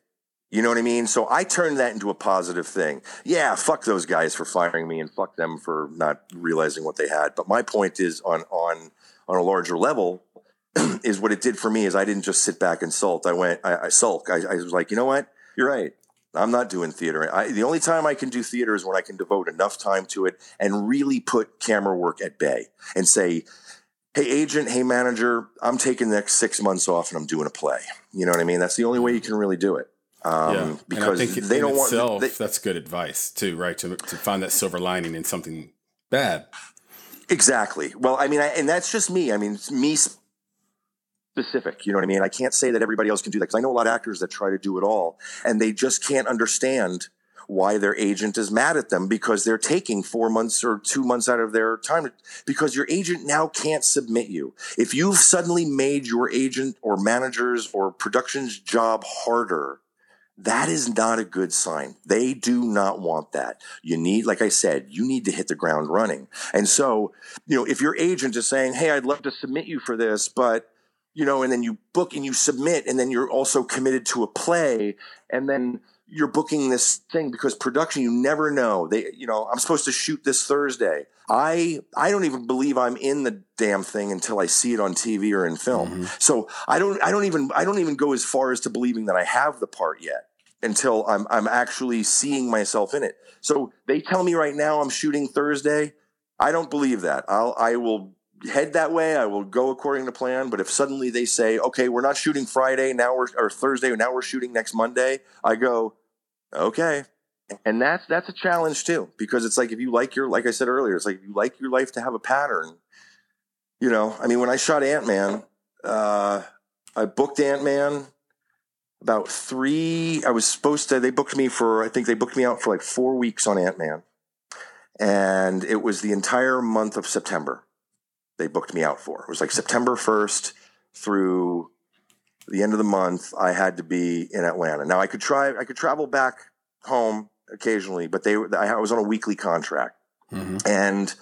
You know what I mean? So I turned that into a positive thing. Yeah, fuck those guys for firing me and fuck them for not realizing what they had. But my point is on on on a larger level [clears throat] is what it did for me is I didn't just sit back and sulk. I went I, I sulk. I, I, was like, you know what? You're right. I'm not doing theater. I, the only time I can do theater is when I can devote enough time to it and really put camera work at bay and say, hey agent hey manager i'm taking the next six months off and i'm doing a play you know what i mean that's the only way you can really do it um, yeah. because they don't itself, want they, that's good advice too right to, to find that silver lining in something bad exactly well i mean I, and that's just me i mean it's me specific you know what i mean i can't say that everybody else can do that because i know a lot of actors that try to do it all and they just can't understand why their agent is mad at them because they're taking four months or two months out of their time because your agent now can't submit you. If you've suddenly made your agent or manager's or production's job harder, that is not a good sign. They do not want that. You need, like I said, you need to hit the ground running. And so, you know, if your agent is saying, Hey, I'd love to submit you for this, but you know, and then you book and you submit, and then you're also committed to a play, and then you're booking this thing because production you never know they you know i'm supposed to shoot this thursday i i don't even believe i'm in the damn thing until i see it on tv or in film mm-hmm. so i don't i don't even i don't even go as far as to believing that i have the part yet until i'm i'm actually seeing myself in it. So they tell me right now i'm shooting thursday. I don't believe that. I'll i will head that way. I will go according to plan. But if suddenly they say okay we're not shooting friday now we're or thursday now we're shooting next monday i go okay. And that's that's a challenge too because it's like if you like your like i said earlier it's like if you like your life to have a pattern. You know i mean when i shot ant-man uh i booked ant-man about three i was supposed to they booked me for i think they booked me out for like four weeks on ant-man and it was the entire month of september they booked me out for it was like september 1st through the end of the month, I had to be in Atlanta. Now I could try, I could travel back home occasionally, but they, I was on a weekly contract, mm-hmm. and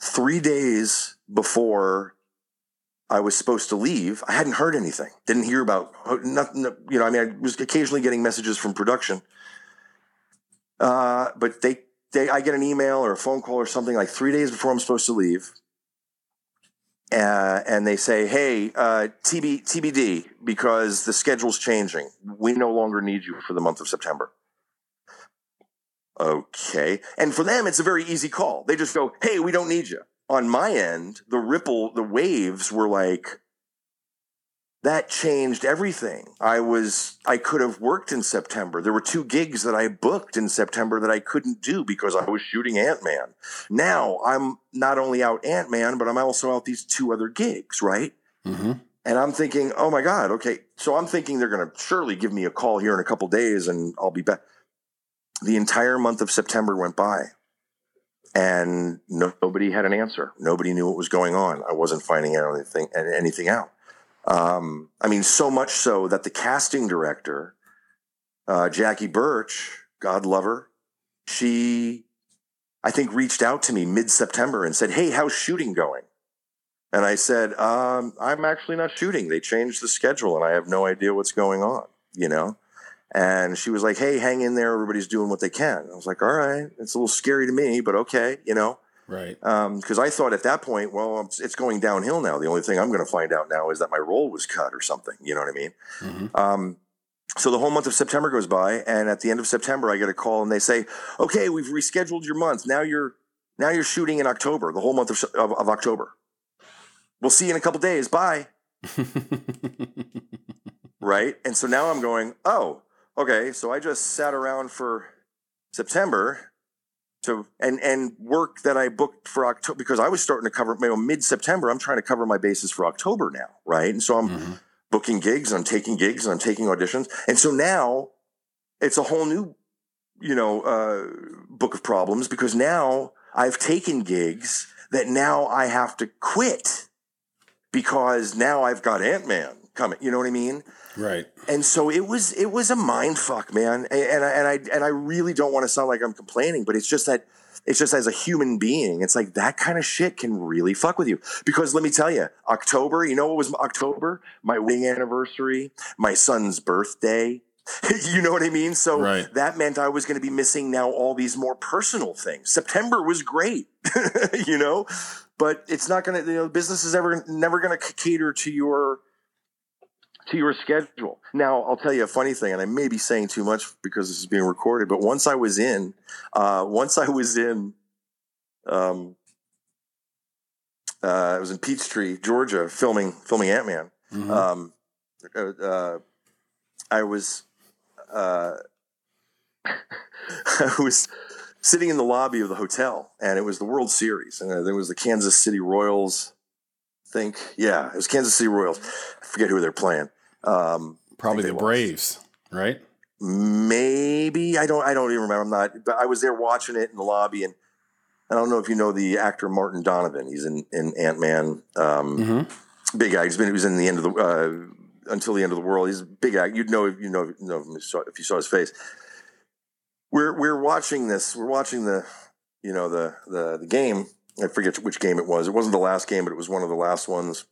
three days before I was supposed to leave, I hadn't heard anything. Didn't hear about nothing. You know, I mean, I was occasionally getting messages from production, uh, but they, they, I get an email or a phone call or something like three days before I'm supposed to leave uh, and they say, "Hey, uh, TB, TBD, because the schedule's changing. We no longer need you for the month of September." Okay, and for them, it's a very easy call. They just go, "Hey, we don't need you." On my end, the ripple, the waves were like, that changed everything. I was I could have worked in September. There were two gigs that I booked in September that I couldn't do because I was shooting Ant-Man. Now, I'm not only out Ant-Man, but I'm also out these two other gigs, right? Mm-hmm. And I'm thinking, "Oh my god, okay." So I'm thinking they're going to surely give me a call here in a couple days and I'll be back. The entire month of September went by and nobody had an answer. Nobody knew what was going on. I wasn't finding anything anything out. Um, I mean, so much so that the casting director, uh, Jackie Burch, God love her, she, I think, reached out to me mid September and said, Hey, how's shooting going? And I said, um, I'm actually not shooting. They changed the schedule and I have no idea what's going on, you know? And she was like, Hey, hang in there. Everybody's doing what they can. I was like, All right. It's a little scary to me, but okay, you know? Right. Because um, I thought at that point, well, it's, going downhill now. The only thing I'm going to find out now is that my role was cut or something. You know what I mean? Mm-hmm. Um, so the whole month of September goes by, and at the end of September, I get a call, and they say, "Okay, we've rescheduled your month. Now you're now you're shooting in October, the whole month of, of, of October. We'll see you in a couple days. Bye." [laughs] right. And so now I'm going, oh, okay. So I just sat around for September to and and work that I booked for October because I was starting to cover you know, mid September. I'm trying to cover my bases for October now, right? And so I'm mm-hmm. booking gigs, I'm taking gigs, and I'm taking auditions, and so now it's a whole new you know uh, book of problems because now I've taken gigs that now I have to quit because now I've got Ant Man coming. You know what I mean? Right. And so it was it was a mind fuck, man. And, I, and I and I really don't want to sound like I'm complaining, but it's just that it's just as a human being, it's like that kind of shit can really fuck with you. Because let me tell you, October, you know what was October? My wedding anniversary, my son's birthday. [laughs] you know what I mean? So right. that meant I was going to be missing now all these more personal things. September was great, [laughs] you know, but it's not going to, you know, business is ever never going to cater to your to your schedule. Now, I'll tell you a funny thing, and I may be saying too much because this is being recorded, but once I was in, uh, once I was in, um, uh, I was in Peachtree, Georgia, filming filming Ant Man. Mm-hmm. Um, uh, uh I was, uh, [laughs] I was sitting in the lobby of the hotel, and it was the World Series, and there was the Kansas City Royals. I think, yeah, it was Kansas City Royals. I forget who they're playing. Um, Probably the Braves, right? Maybe I don't. I don't even remember. I'm not. But I was there watching it in the lobby, and I don't know if you know the actor Martin Donovan. He's in in Ant Man. Um, mm-hmm. Big guy. He's been. He was in the end of the uh, until the end of the world. He's a big guy. You'd know. You know. You know if you saw his face. We're we're watching this. We're watching the you know the the the game. I forget which game it was. It wasn't the last game, but it was one of the last ones.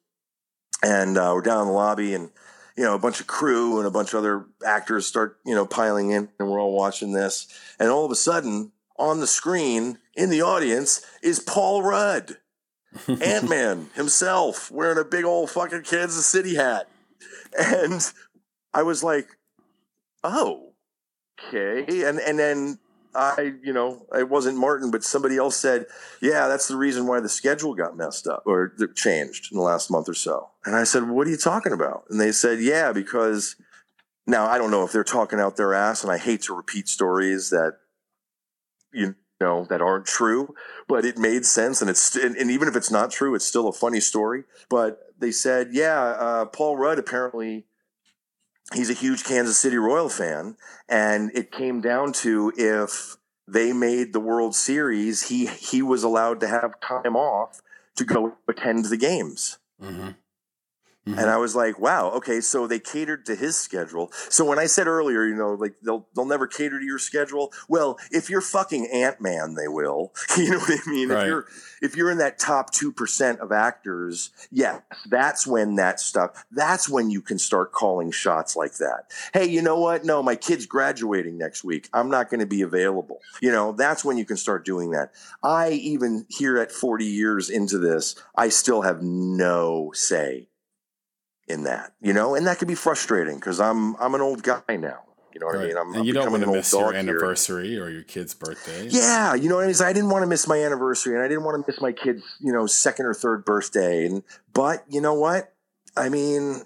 And uh, we're down in the lobby, and you know, a bunch of crew and a bunch of other actors start, you know, piling in and we're all watching this. And all of a sudden, on the screen in the audience is Paul Rudd, [laughs] Ant Man himself, wearing a big old fucking Kansas City hat. And I was like, oh, okay. And, and then I, you know, it wasn't Martin, but somebody else said, yeah, that's the reason why the schedule got messed up or changed in the last month or so. And I said, what are you talking about? And they said, yeah, because now I don't know if they're talking out their ass, and I hate to repeat stories that, you know, that aren't true, but it made sense. And it's, and, and even if it's not true, it's still a funny story. But they said, yeah, uh, Paul Rudd apparently he's a huge Kansas City Royal fan, and it came down to if they made the World Series, he he was allowed to have time off to go attend the games. Mm-hmm. Mm-hmm. And I was like, wow, okay, so they catered to his schedule. So when I said earlier, you know, like they'll they'll never cater to your schedule. Well, if you're fucking Ant Man, they will. [laughs] You know what I mean? Right. If you're if you're in that top two percent of actors, yes, that's when that stuff. That's when you can start calling shots like that. Hey, you know what? No, my kid's graduating next week. I'm not going to be available. You know, that's when you can start doing that. I even here at 40 years into this, I still have no say in that, you know, and that can be frustrating because I'm I'm an old guy now. You know what right. I mean? I'm, and you I'm don't want to miss your anniversary here. or your kid's birthday. Yeah, you know what I mean. I didn't want to miss my anniversary, and I didn't want to miss my kid's, you know, second or third birthday. And but you know what? I mean,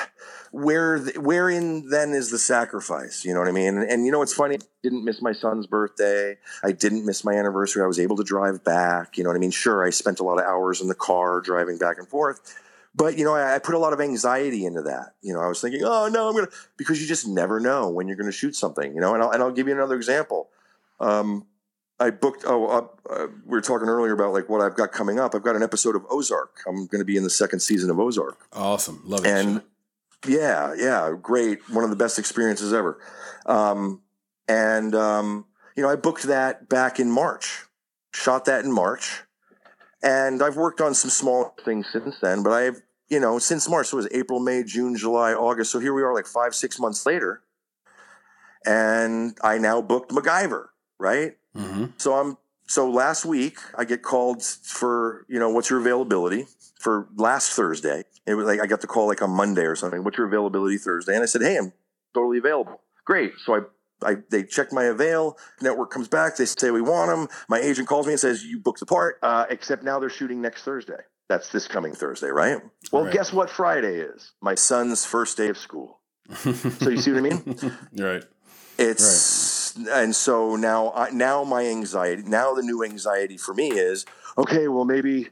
[sighs] where wherein then is the sacrifice? You know what I mean? And, and you know what's funny? I didn't miss my son's birthday. I didn't miss my anniversary. I was able to drive back. You know what I mean? Sure, I spent a lot of hours in the car driving back and forth but you know, I, I, put a lot of anxiety into that. You know, I was thinking, oh no, I'm gonna because you just never know when you're gonna shoot something. You know, and I'll, and I'll give you another example. Um, I booked. Oh, uh, uh, we were talking earlier about like what I've got coming up. I've got an episode of Ozark. I'm going to be in the second season of Ozark. Awesome, love it. And yeah, yeah, great. One of the best experiences ever. Um, and um, you know, I booked that back in March. Shot that in March, and I've worked on some small things since then. But I've you know, since March, so it was April, May, June, July, August. So here we are, like five, six months later, and I now booked MacGyver, right? Mm-hmm. So I'm so last week I get called for you know what's your availability for last Thursday. It was like I got the call like on Monday or something. What's your availability Thursday? And I said, hey, I'm totally available. Great. So I I, they check my avail. Network comes back. They say we want them. My agent calls me and says you booked the part. Uh, except now they're shooting next Thursday. That's this coming Thursday, right? Well, right. guess what Friday is? My son's first day of school. so you see what I mean? [laughs] right. It's and so now I, now my anxiety now the new anxiety for me is okay well maybe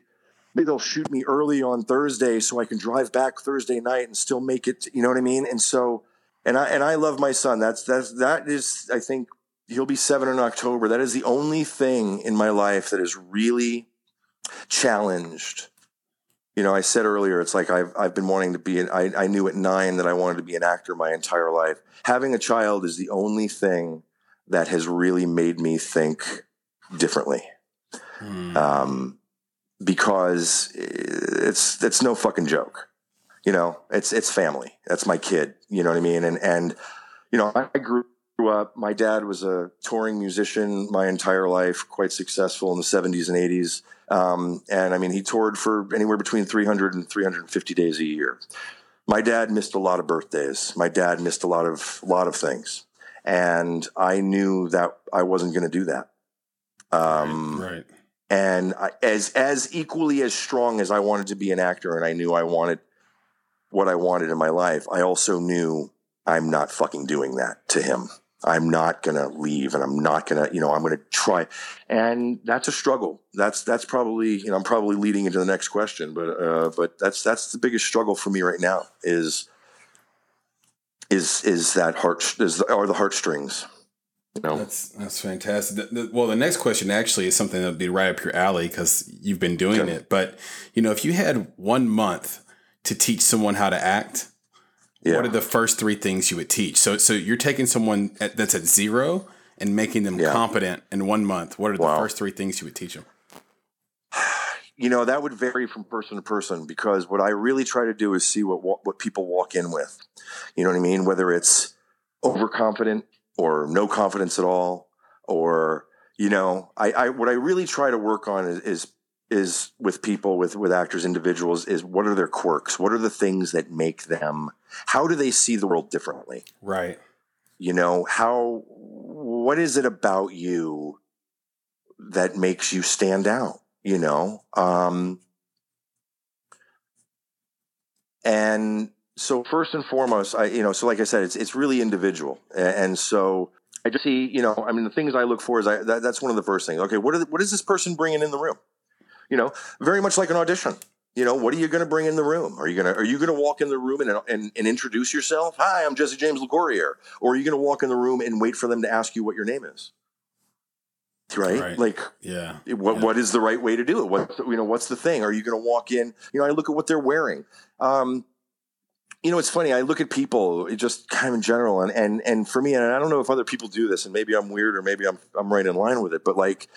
maybe they'll shoot me early on Thursday so I can drive back Thursday night and still make it you know what I mean and so and I and I love my son that's that's that is I think he'll be 7 in October that is the only thing in my life that is really challenged you know, I said earlier, it's like I've I've been wanting to be. An, I I knew at nine that I wanted to be an actor my entire life. Having a child is the only thing that has really made me think differently. Hmm. Um, because it's it's no fucking joke. You know, it's it's family. That's my kid. You know what I mean? And and you know, I grew up. My dad was a touring musician my entire life, quite successful in the '70s and '80s. Um, and I mean, he toured for anywhere between 300 and 350 days a year. My dad missed a lot of birthdays. My dad missed a lot of a lot of things, and I knew that I wasn't going to do that. Um, right. right. And I, as as equally as strong as I wanted to be an actor, and I knew I wanted what I wanted in my life, I also knew I'm not fucking doing that to him. I'm not going to leave and I'm not going to, you know, I'm going to try. And that's a struggle. That's, that's probably, you know, I'm probably leading into the next question, but, uh, but that's, that's the biggest struggle for me right now is, is, is that heart, is, are the heartstrings. You know? That's, that's fantastic. The, the, well, the next question actually is something that would be right up your alley because you've been doing it. But, you know, if you had one month to teach someone how to act, yeah. what are the first three things you would teach? So, so you're taking someone at, that's at zero and making them yeah. competent in one month. What are the first three things you would teach them? [sighs] You know, that would vary from person to person because what I really try to do is see what what people walk in with. You know what I mean? Whether it's overconfident or no confidence at all, or you know, I, I what I really try to work on is, is is with people with with actors individuals is what are their quirks? What are the things that make them how do they see the world differently? Right. You know how what is it about you that makes you stand out you know? Um and so first and foremost i you know so like i said it's it's really individual. And so i just see you know i mean the things i look for is i that, that's one of the first things. Okay what are the, what is this person bringing in the room you know, very much like an audition. You know, what are you going to bring in the room? Are you going to are you going to walk in the room and, and, and introduce yourself? Hi, I'm Jesse James LaCourriere. Or are you going to walk in the room and wait for them to ask you what your name is? Right? right. Like, yeah. What yeah. what is the right way to do it? What you know? What's the thing? Are you going to walk in? You know, I look at what they're wearing. Um, you know, it's funny. I look at people just kind of in general, and and and for me, and I don't know if other people do this, and maybe I'm weird, or maybe I'm I'm right in line with it, but like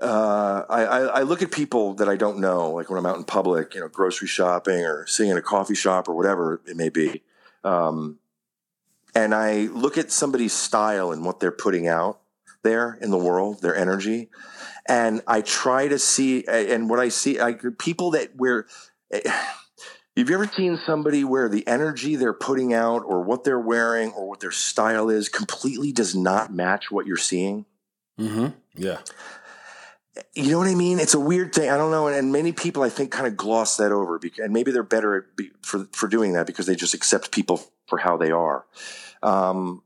uh, I, I, look at people that I don't know, like when I'm out in public, you know, grocery shopping or sitting in a coffee shop or whatever it may be. Um, and I look at somebody's style and what they're putting out there in the world, their energy. And I try to see, and what I see, I, people that wear, eh, [sighs] have you ever seen somebody where the energy they're putting out or what they're wearing or what their style is completely does not match what you're seeing? Mm-hmm. Yeah you know what I mean? It's a weird thing. I don't know. And, many people, I think, kind of gloss that over. Because, and maybe they're better for, for doing that because they just accept people for how they are. Um,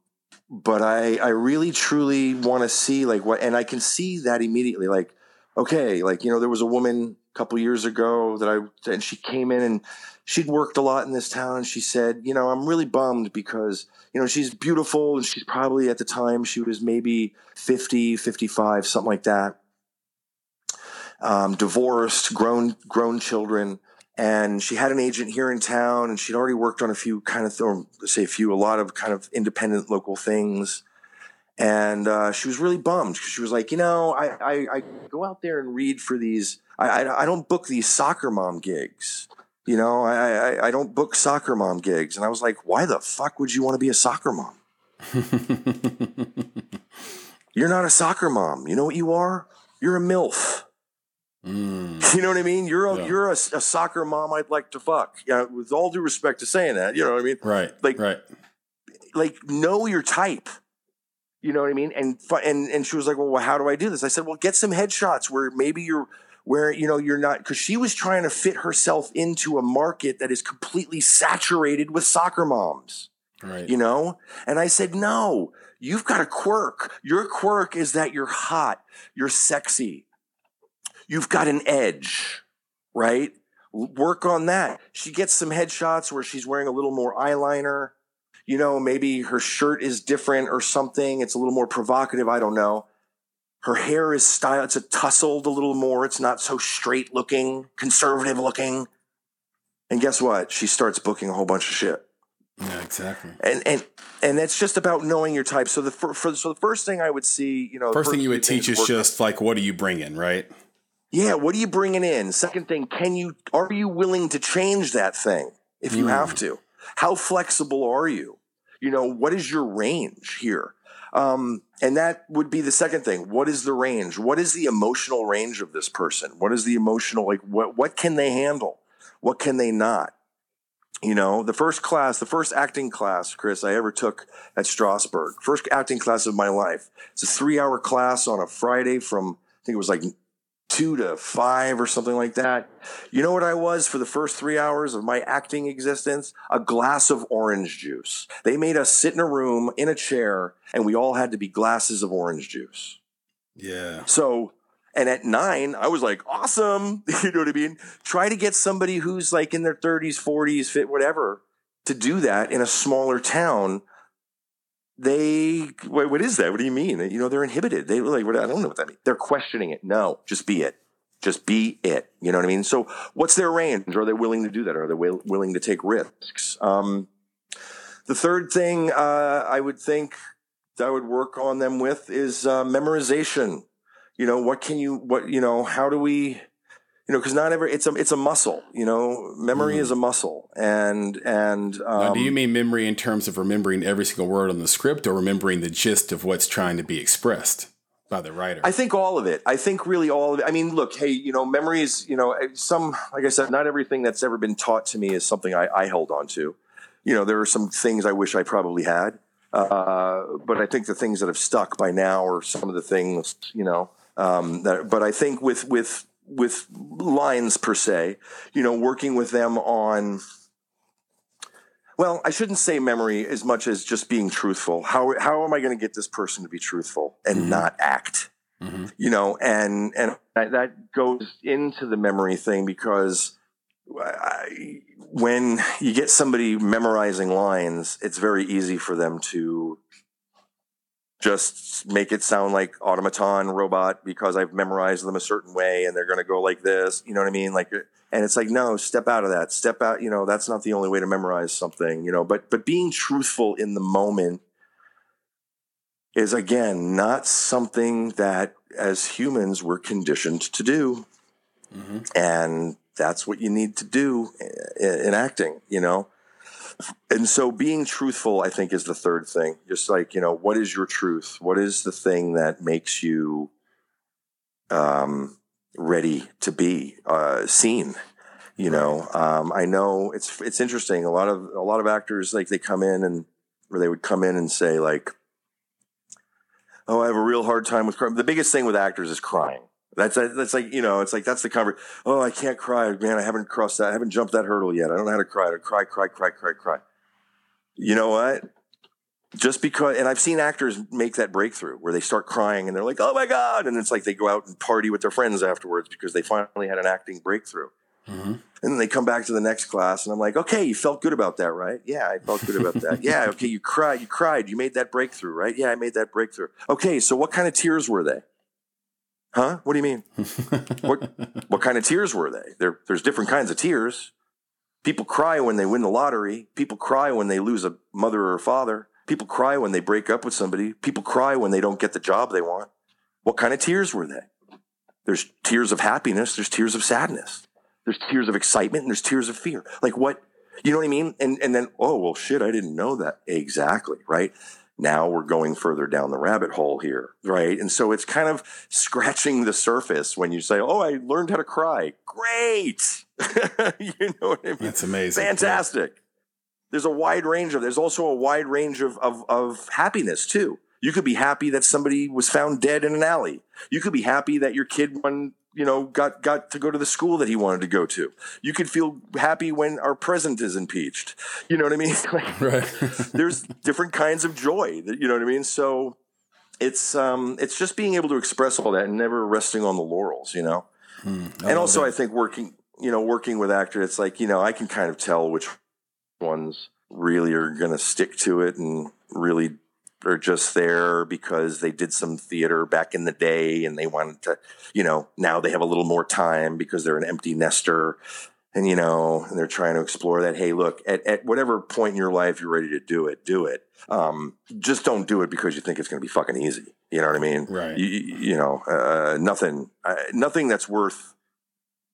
but I, I really, truly want to see like what, and I can see that immediately. Like, okay, like, you know, there was a woman a couple years ago that I, and she came in and she'd worked a lot in this town. And she said, you know, I'm really bummed because, you know, she's beautiful and she's probably at the time she was maybe 50, 55, something like that um, divorced, grown grown children, and she had an agent here in town, and she'd already worked on a few kind of, or say a few, a lot of kind of independent local things. And uh, she was really bummed because she was like, you know, I, I, I, go out there and read for these. I, I, I don't book these soccer mom gigs. You know, I, I, I don't book soccer mom gigs. And I was like, why the fuck would you want to be a soccer mom? [laughs] You're not a soccer mom. You know what you are? You're a MILF. Mm. You know what I mean? You're a, yeah. you're a, a, soccer mom I'd like to fuck. Yeah, with all due respect to saying that, you know what I mean? Right. Like, right. Like, know your type. You know what I mean? And and and she was like, "Well, how do I do this?" I said, "Well, get some headshots where maybe you're where you know you're not because she was trying to fit herself into a market that is completely saturated with soccer moms." Right. You know? And I said, "No, you've got a quirk. Your quirk is that you're hot, you're sexy, you've got an edge, right? Work on that. She gets some headshots where she's wearing a little more eyeliner. You know, maybe her shirt is different or something. It's a little more provocative. I don't know. Her hair is styled. It's a tousled a little more. It's not so straight looking, conservative looking. And guess what? She starts booking a whole bunch of shit. Yeah, exactly. And and and that's just about knowing your type. So the for, for so the first thing I would see, you know, first, thing you would teach is just like what are you bringing, right? Yeah, what are you bringing in? Second thing, can you are you willing to change that thing if you mm. have to? How flexible are you? You know, what is your range here? Um, and that would be the second thing. What is the range? What is the emotional range of this person? What is the emotional like? What what can they handle? What can they not? You know, the first class, the first acting class, Chris, I ever took at Strasberg, first acting class of my life. It's a three hour class on a Friday from, I think it was like two to five or something like that. You know what I was for the first three hours of my acting existence? A glass of orange juice. They made us sit in a room in a chair and we all had to be glasses of orange juice. Yeah. So and at nine, I was like, awesome. [laughs] You know what I mean? Try to get somebody who's like in their 30s, 40s, fit, whatever, to do that in a smaller town. They, what, what is that? What do you mean? You know, they're inhibited. They like, I don't know what that means. They're questioning it. No, just be it. Just be it. You know what I mean? So, what's their range? Are they willing to do that? Are they will, willing to take risks? Um, the third thing uh, I would think I would work on them with is uh, memorization you know what can you what you know how do we you know because not every it's a it's a muscle you know? Memory mm. is a muscle. And and um, now, do you um, mean memory in terms of remembering every single word on the script or remembering the gist of what's trying to be expressed by the writer? I think all of it. I think really all of it. I mean look hey you know memory is you know some like i said not everything that's ever been taught to me is something i, I held on to. You know there are some things i wish i probably had uh, but i think the things that have stuck by now are some of the things you know um, that, but I think with with with lines per se, you know, working with them on. Well, I shouldn't say memory as much as just being truthful. How how am I going to get this person to be truthful and mm-hmm. not act? Mm-hmm. You know, and and that goes into the memory thing because I, when you get somebody memorizing lines, it's very easy for them to just make it sound like automaton robot because I've memorized them a certain way and they're going to go like this. You know what I mean? Like, and it's like, no, step out of that. Step out. You know, that's not the only way to memorize something. You know, but but being truthful in the moment is again not something that as humans we're conditioned to do, mm-hmm. and that's what you need to do in, in acting. You know and so being truthful, I think, is the third thing. Just like, you know, what is your truth? What is the thing that makes you um, ready to be uh, seen? You know, um, I know it's it's interesting. A lot of a lot of actors like they come in and or they would come in and say like, "Oh, I have a real hard time with crying." The biggest thing with actors is crying. That's that's like you know, it's like that's the cover. Oh, I can't cry, man. I haven't crossed that. I haven't jumped that hurdle yet. I don't know how to cry. To cry, cry, cry, cry, cry. You know what? Just because, and I've seen actors make that breakthrough where they start crying and they're like, "Oh my god!" and it's like they go out and party with their friends afterwards because they finally had an acting breakthrough. Mm-hmm. And then they come back to the next class, and I'm like, "Okay, you felt good about that, right? Yeah, I felt good about that. yeah, okay, you cried. You cried. You made that breakthrough, right? Yeah, I made that breakthrough. Okay, so what kind of tears were they? Huh? What do you mean? [laughs] what what kind of tears were they? There, there's different kinds of tears. People cry when they win the lottery. People cry when they lose a mother or a father. People cry when they break up with somebody. People cry when they don't get the job they want. What kind of tears were they? There's tears of happiness. There's tears of sadness. There's tears of excitement and there's tears of fear. Like what? You know what I mean? And and then oh well, shit, I didn't know that exactly. Right? Now we're going further down the rabbit hole here, right? And so it's kind of scratching the surface when you say, "Oh, I learned how to cry." Great, [laughs] you know what I mean? That's amazing. Fantastic. Yeah. There's a wide range of. There's also a wide range of, of of happiness too. You could be happy that somebody was found dead in an alley. You could be happy that your kid won you know, got got to go to the school that he wanted to go to. You could feel happy when our president is impeached. You know what I mean? [laughs] Like, Right. there's different kinds of joy. That you know what I mean. So it's um it's just being able to express all that and never resting on the laurels. You know. and also, I think working you know working with actors, it's like you know I can kind of tell which ones really are going to stick to it and really are just there because they did some theater back in the day and they wanted to, you know, now they have a little more time because they're an empty nester and, you know, and they're trying to explore that. Hey, look, at, at whatever point in your life you're ready to do it, do it. Um, just don't do it because you think it's going to be fucking easy. You know what I mean? Right. You, you know, uh, nothing, uh, nothing that's worth,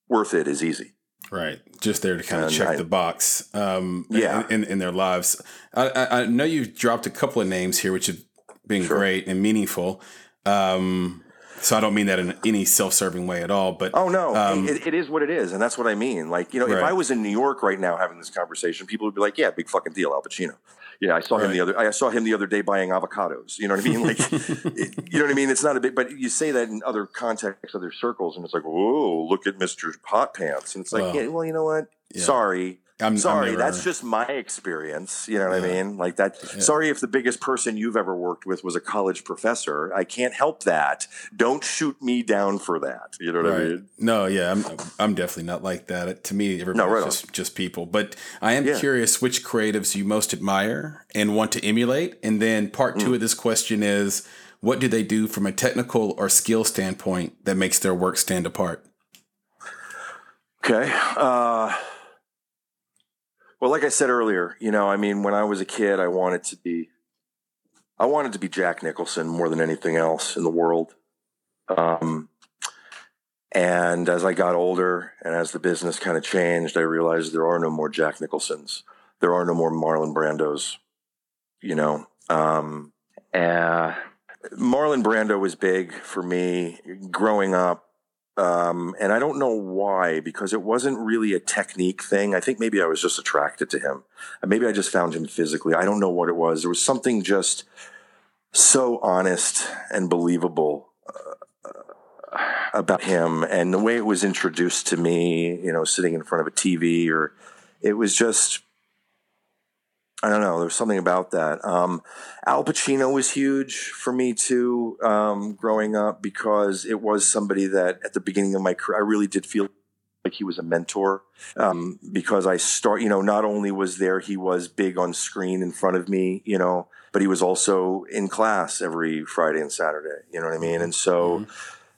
worth it is easy. Right, just there to kind of check I- the box. Um, Yeah. in, in, in their lives. I, I, I know you've dropped a couple of names here, which have been Sure. great and meaningful. Um, so I don't mean that in any self-serving way at all. But Oh no, Um, it, it is what it is, and that's what I mean. Like you know, if I was in New York right now having this conversation, people would be like, "Yeah, big fucking deal, Al Pacino." Yeah, I saw him the other. I saw him the other day buying avocados. You know what I mean? Like, [laughs] it- you know what I mean? It's not a big, but you say that in other contexts, other circles, and it's like, "Whoa, look at Mister Hot Pants," and it's like, Well, "Yeah, well, you know what? yeah. Sorry." I'm I'm Sorry, never- that's just my experience. You know what I mean? Like that. Sorry if the biggest person you've ever worked with was a college professor. I can't help that. Don't shoot me down for that. You know what I mean? No, yeah, I'm I'm definitely not like that. To me, everybody's right on. just just people. But I am Yeah. curious which creatives you most admire and want to emulate. And then part Mm. two of this question is, what do they do from a technical or skill standpoint that makes their work stand apart? Okay. Uh, well, like I said earlier, you know, I mean, when I was a kid, I wanted to be, I wanted to be Jack Nicholson more than anything else in the world. Um, and as I got older and as the business kind of changed, I realized there are no more Jack Nicholsons. There are no more Marlon Brandos, you know. Um, uh, Marlon Brando was big for me growing up. Um, and I don't know why, because it wasn't really a technique thing. I think maybe I was just attracted to him. Uh, Maybe I just found him physically. I don't know what it was. There was something just so honest and believable uh, about him and the way it was introduced to me, you know, sitting in front of a TV or it was just, I don't know. There's something about that. Um, Al Pacino was huge for me too, um, growing up because it was somebody that at the beginning of my career, I really did feel like he was a mentor um, because I start, you know, not only was there, he was big on screen in front of me, you know, but he was also in class every Friday and Saturday, you know what I mean? And so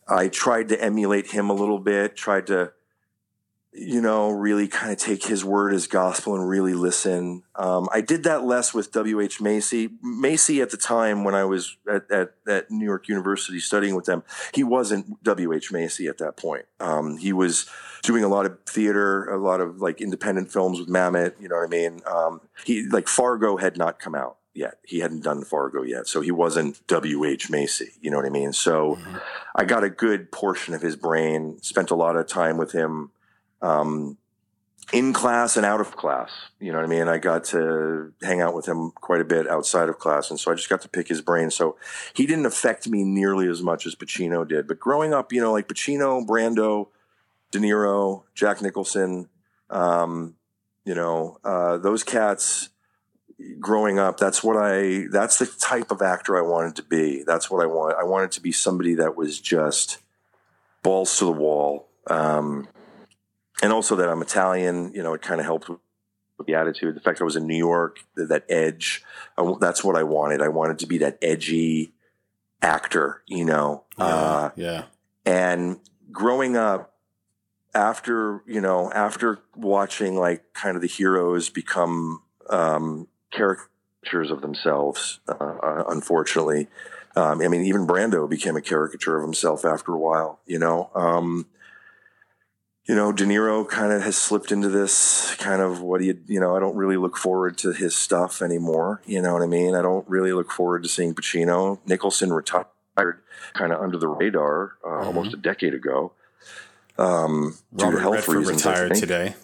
I tried to emulate him a little bit, tried to, you know, really kind of take his word as gospel and really listen. Um, I did that less with W.H. Macy. Macy at the time when I was at, at, at New York University studying with them, he wasn't W.H. Macy at that point. Um, he was doing a lot of theater, a lot of like independent films with Mamet, you know what I mean? Um, he like Fargo had not come out yet. He hadn't done Fargo yet. So he wasn't W.H. Macy, you know what I mean? So I got a good portion of his brain, spent a lot of time with him um, in class and out of class. You know what I mean? I got to hang out with him quite a bit outside of class. And so I just got to pick his brain. So he didn't affect me nearly as much as Pacino did. But growing up, you know, like Pacino, Brando, De Niro, Jack Nicholson, um, you know, uh, those cats growing up, that's what I, that's the type of actor I wanted to be. That's what I want. I wanted to be somebody that was just balls to the wall. Um, and also that I'm Italian, you know, it kind of helped with the attitude. The fact I was in New York, that, that edge, I, that's what I wanted. I wanted to be that edgy actor, you know. Uh, yeah. and growing up after you know after watching like kind of the heroes become um, caricatures of themselves uh, uh, unfortunately um, i mean even brando became a caricature of himself after a while you know um, you know de niro kind of has slipped into this kind of what do you you know i don't really look forward to his stuff anymore you know what i mean i don't really look forward to seeing pacino nicholson retired kind of under the radar uh, almost a decade ago um, due to health Redford reasons. Retired today.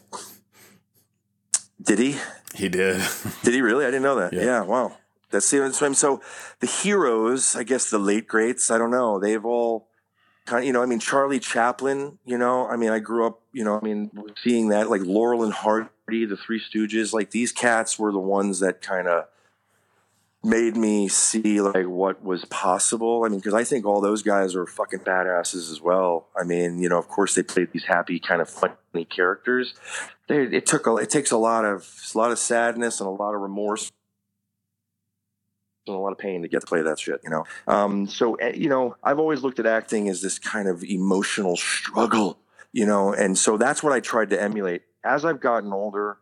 Did he? He did. Did he really? I didn't know that. Yeah. Yeah. wow. That's the what so the heroes. I guess the late greats. I don't know. They've all you know, I mean, Charlie Chaplin, you know, I mean, I grew up, you know, I mean, seeing that, like Laurel and Hardy, the Three Stooges, like these cats were the ones that kind of made me see like what was possible. I mean, because I think all those guys are fucking badasses as well. I mean, you know, of course they played these happy, kind of funny characters. They, it took a, it takes a lot of a lot of sadness and a lot of remorse and a lot of pain to get to play that shit, you know. Um, so eh, you know, I've always looked at acting as this kind of emotional struggle, you know, and so that's what I tried to emulate. As I've gotten older,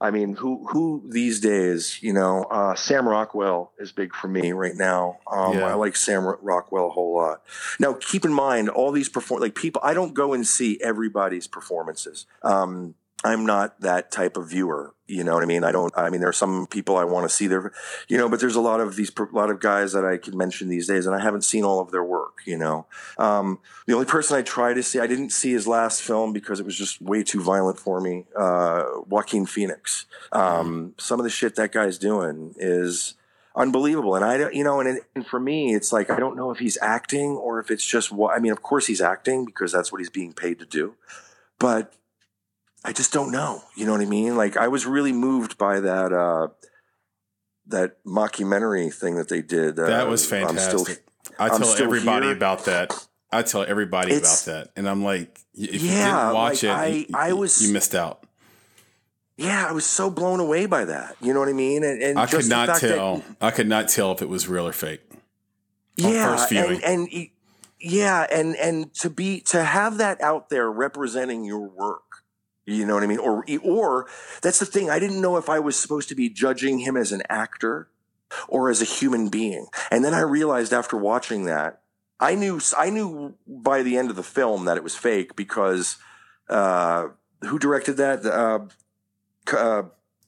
I mean, who who these days, you know, uh, Sam Rockwell is big for me right now. Um, Yeah. I like Sam Rockwell a whole lot. Now, keep in mind, all these perform like people. I don't go and see everybody's performances. Um, I'm not that type of viewer. You know what I mean? I don't. I mean, there are some people I want to see their, you know, but there's a lot of these, a lot of guys that I can mention these days, and I haven't seen all of their work. You know, um, the only person I try to see, I didn't see his last film because it was just way too violent for me. Uh, Joaquin Phoenix. Um, some of the shit that guy's doing is unbelievable. And I don't, you know, and, and for me, it's like I don't know if he's acting or if it's just what. I mean, of course he's acting because that's what he's being paid to do, but I just don't know. You know what I mean? Like I was really moved by that uh, that mockumentary thing that they did. Uh, That was I'm still- fantastic. I tell everybody here. about that. I tell everybody It's- about that, and I'm like, if you Yeah, didn't watch like, I- it, you, I was- you missed out. yeah, I was so blown away by that. You know what I mean? And, and I could not fact that- tell. I could not tell if it was real or fake. yeah, and and yeah, and and to be to have that out there representing your work. You know what I mean? Or or that's the thing. I didn't know if I was supposed to be judging him as an actor or as a human being. And then I realized after watching that, I knew I knew by the end of the film that it was fake because uh, who directed that? Uh, uh,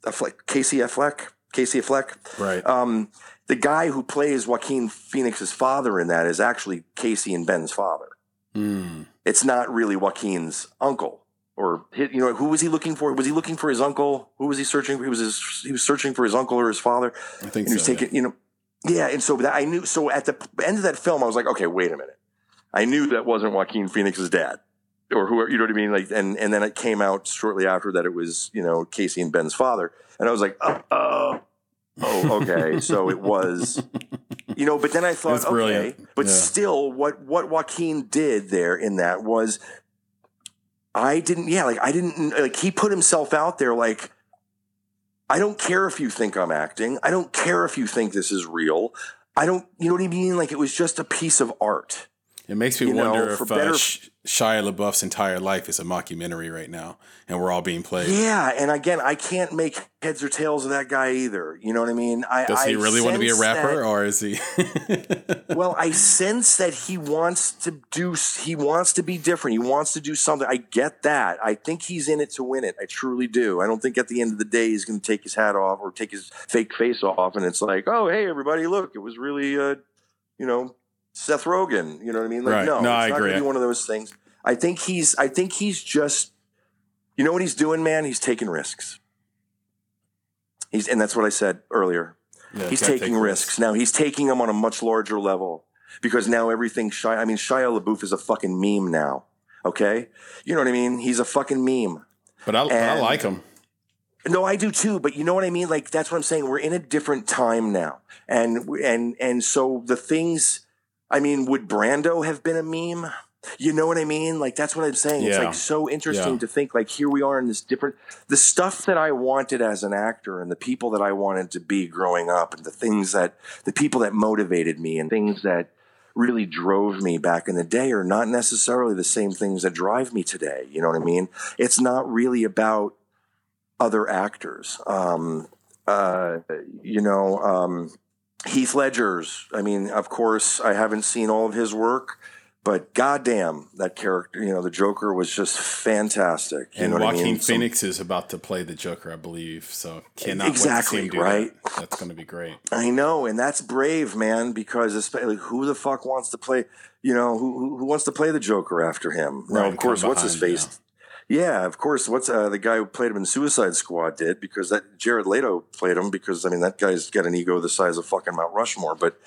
Affleck, Casey Affleck. Casey Affleck. Right. Um, the guy who plays Joaquin Phoenix's father in that is actually Casey and Ben's father. Mm. It's not really Joaquin's uncle. Or hi- you know, who was he looking for? Was he looking for his uncle? Who was he searching for? He was his, he was searching for his uncle or his father. I think And he was so. taking, you know, yeah. And so that I knew. So at the end of that film, I was like, okay, wait a minute. I knew that wasn't Joaquin Phoenix's dad, or who you know what I mean. Like, and and then it came out shortly after that it was you know Casey and Ben's father, and I was like, oh, oh, oh okay. [laughs] so it was, you know. But then I thought, okay, but Yeah. still, what what Joaquin did there in that was, I didn't. Yeah, like I didn't. Like he put himself out there, like. I don't care if you think I'm acting. I don't care if you think this is real. I don't, you know what I mean? Like it was just a piece of art. It makes me you know, wonder for if uh, better- Sh- Shia LaBeouf's entire life is a mockumentary right now, and we're all being played. Yeah, and again, I can't make heads or tails of that guy either. You know what I mean? I, Does he I really want to be a rapper, that- or is he? [laughs] well, I sense that he wants to do. He wants to be different. He wants to do something. I get that. I think he's in it to win it. I truly do. I don't think at the end of the day he's going to take his hat off or take his fake face off, and it's like, oh, hey, everybody, look, it was really, uh, you know, Seth Rogen. You know what I mean? Like, Right. no, No, it's I not agree. Gonna be one of those things. I think he's. I think he's just. You know what he's doing, man? He's taking risks. He's, and that's what I said earlier. Yeah, He's taking take risks. Now he's taking them on a much larger level because now everything Shia, I mean, Shia LaBeouf is a fucking meme now. Okay. You know what I mean? He's a fucking meme. But I, but I like him. No, I do too, but you know what I mean? Like that's what I'm saying. We're in a different time now. And and and so the things I mean, would Brando have been a meme? You know what I mean? Like that's what I'm saying. It's like so interesting Yeah. to think like here we are in this different the stuff that I wanted as an actor and the people that I wanted to be growing up and the things that the people that motivated me and things that really drove me back in the day are not necessarily the same things that drive me today. You know what I mean? It's not really about other actors. Um, uh, you know, um, Heath Ledger's. I mean, of course, I haven't seen all of his work, but goddamn, that character, you know, the Joker was just fantastic. You And know what Joaquin I mean? Some- Phoenix is about to play the Joker, I believe. So cannot Exactly, wait to see him do right? that. That's going to be great. I know, and that's brave, man. Because especially, who the fuck wants to play? You know, who who, wants to play the Joker after him? now, of course, what's his face? Yeah, of course. What's uh, the guy who played him in Suicide Squad did because that Jared Leto played him because I mean that guy's got an ego the size of fucking Mount Rushmore. But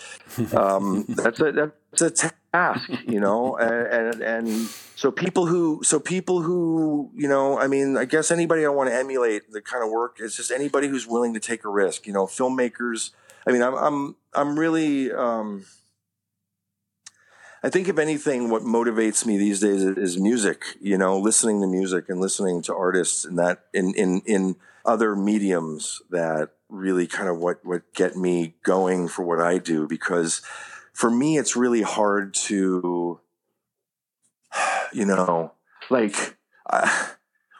um, [laughs] that's a that's a task, you know. And, and and so people who so people who you know, I mean, I guess anybody I want to emulate the kind of work is just anybody who's willing to take a risk. You know, filmmakers. I mean, I'm I'm I'm really. Um, I think if anything, what motivates me these days is music. You know, listening to music and listening to artists and that in in in other mediums that really kind of what what get me going for what I do. Because for me, it's really hard to, [sighs] you know, like. Uh, [sighs]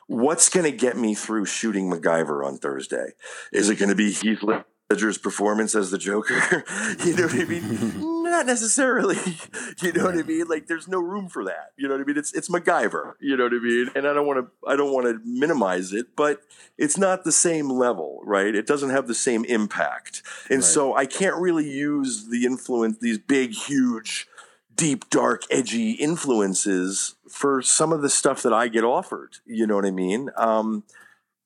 what's going to get me through shooting MacGyver on Thursday? Is it going to be Heath Ledger's performance as the Joker. [laughs] you know what I mean? [laughs] Not necessarily. [laughs] You know what I mean? Like there's no room for that. You know what I mean? It's it's MacGyver. You know what I mean? And I don't want to I don't want to minimize it, but it's not the same level, right? It doesn't have the same impact. And right. so I can't really use the influence these big huge deep dark edgy influences for some of the stuff that I get offered. You know what I mean? Um,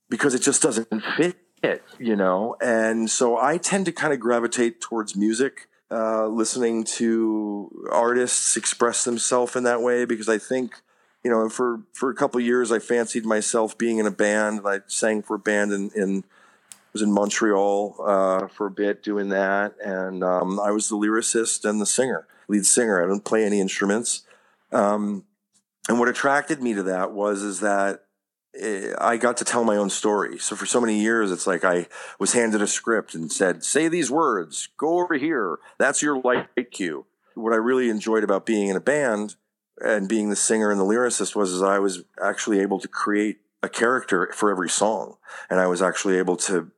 because it just doesn't fit it, you know? And so I tend to kind of gravitate towards music, uh, listening to artists express themselves in that way because I think, you know, for, for a couple years, I fancied myself being in a band. I sang for a band in, in was in Montreal uh, for a bit doing that. And um, I was the lyricist and the singer, lead singer. I didn't play any instruments. Um, and what attracted me to that was is that I got to tell my own story. So for so many years, it's like I was handed a script and said, "Say these words. Go over here. That's your light cue." What I really enjoyed about being in a band and being the singer and the lyricist was, is I was actually able to create a character for every song, and I was actually able to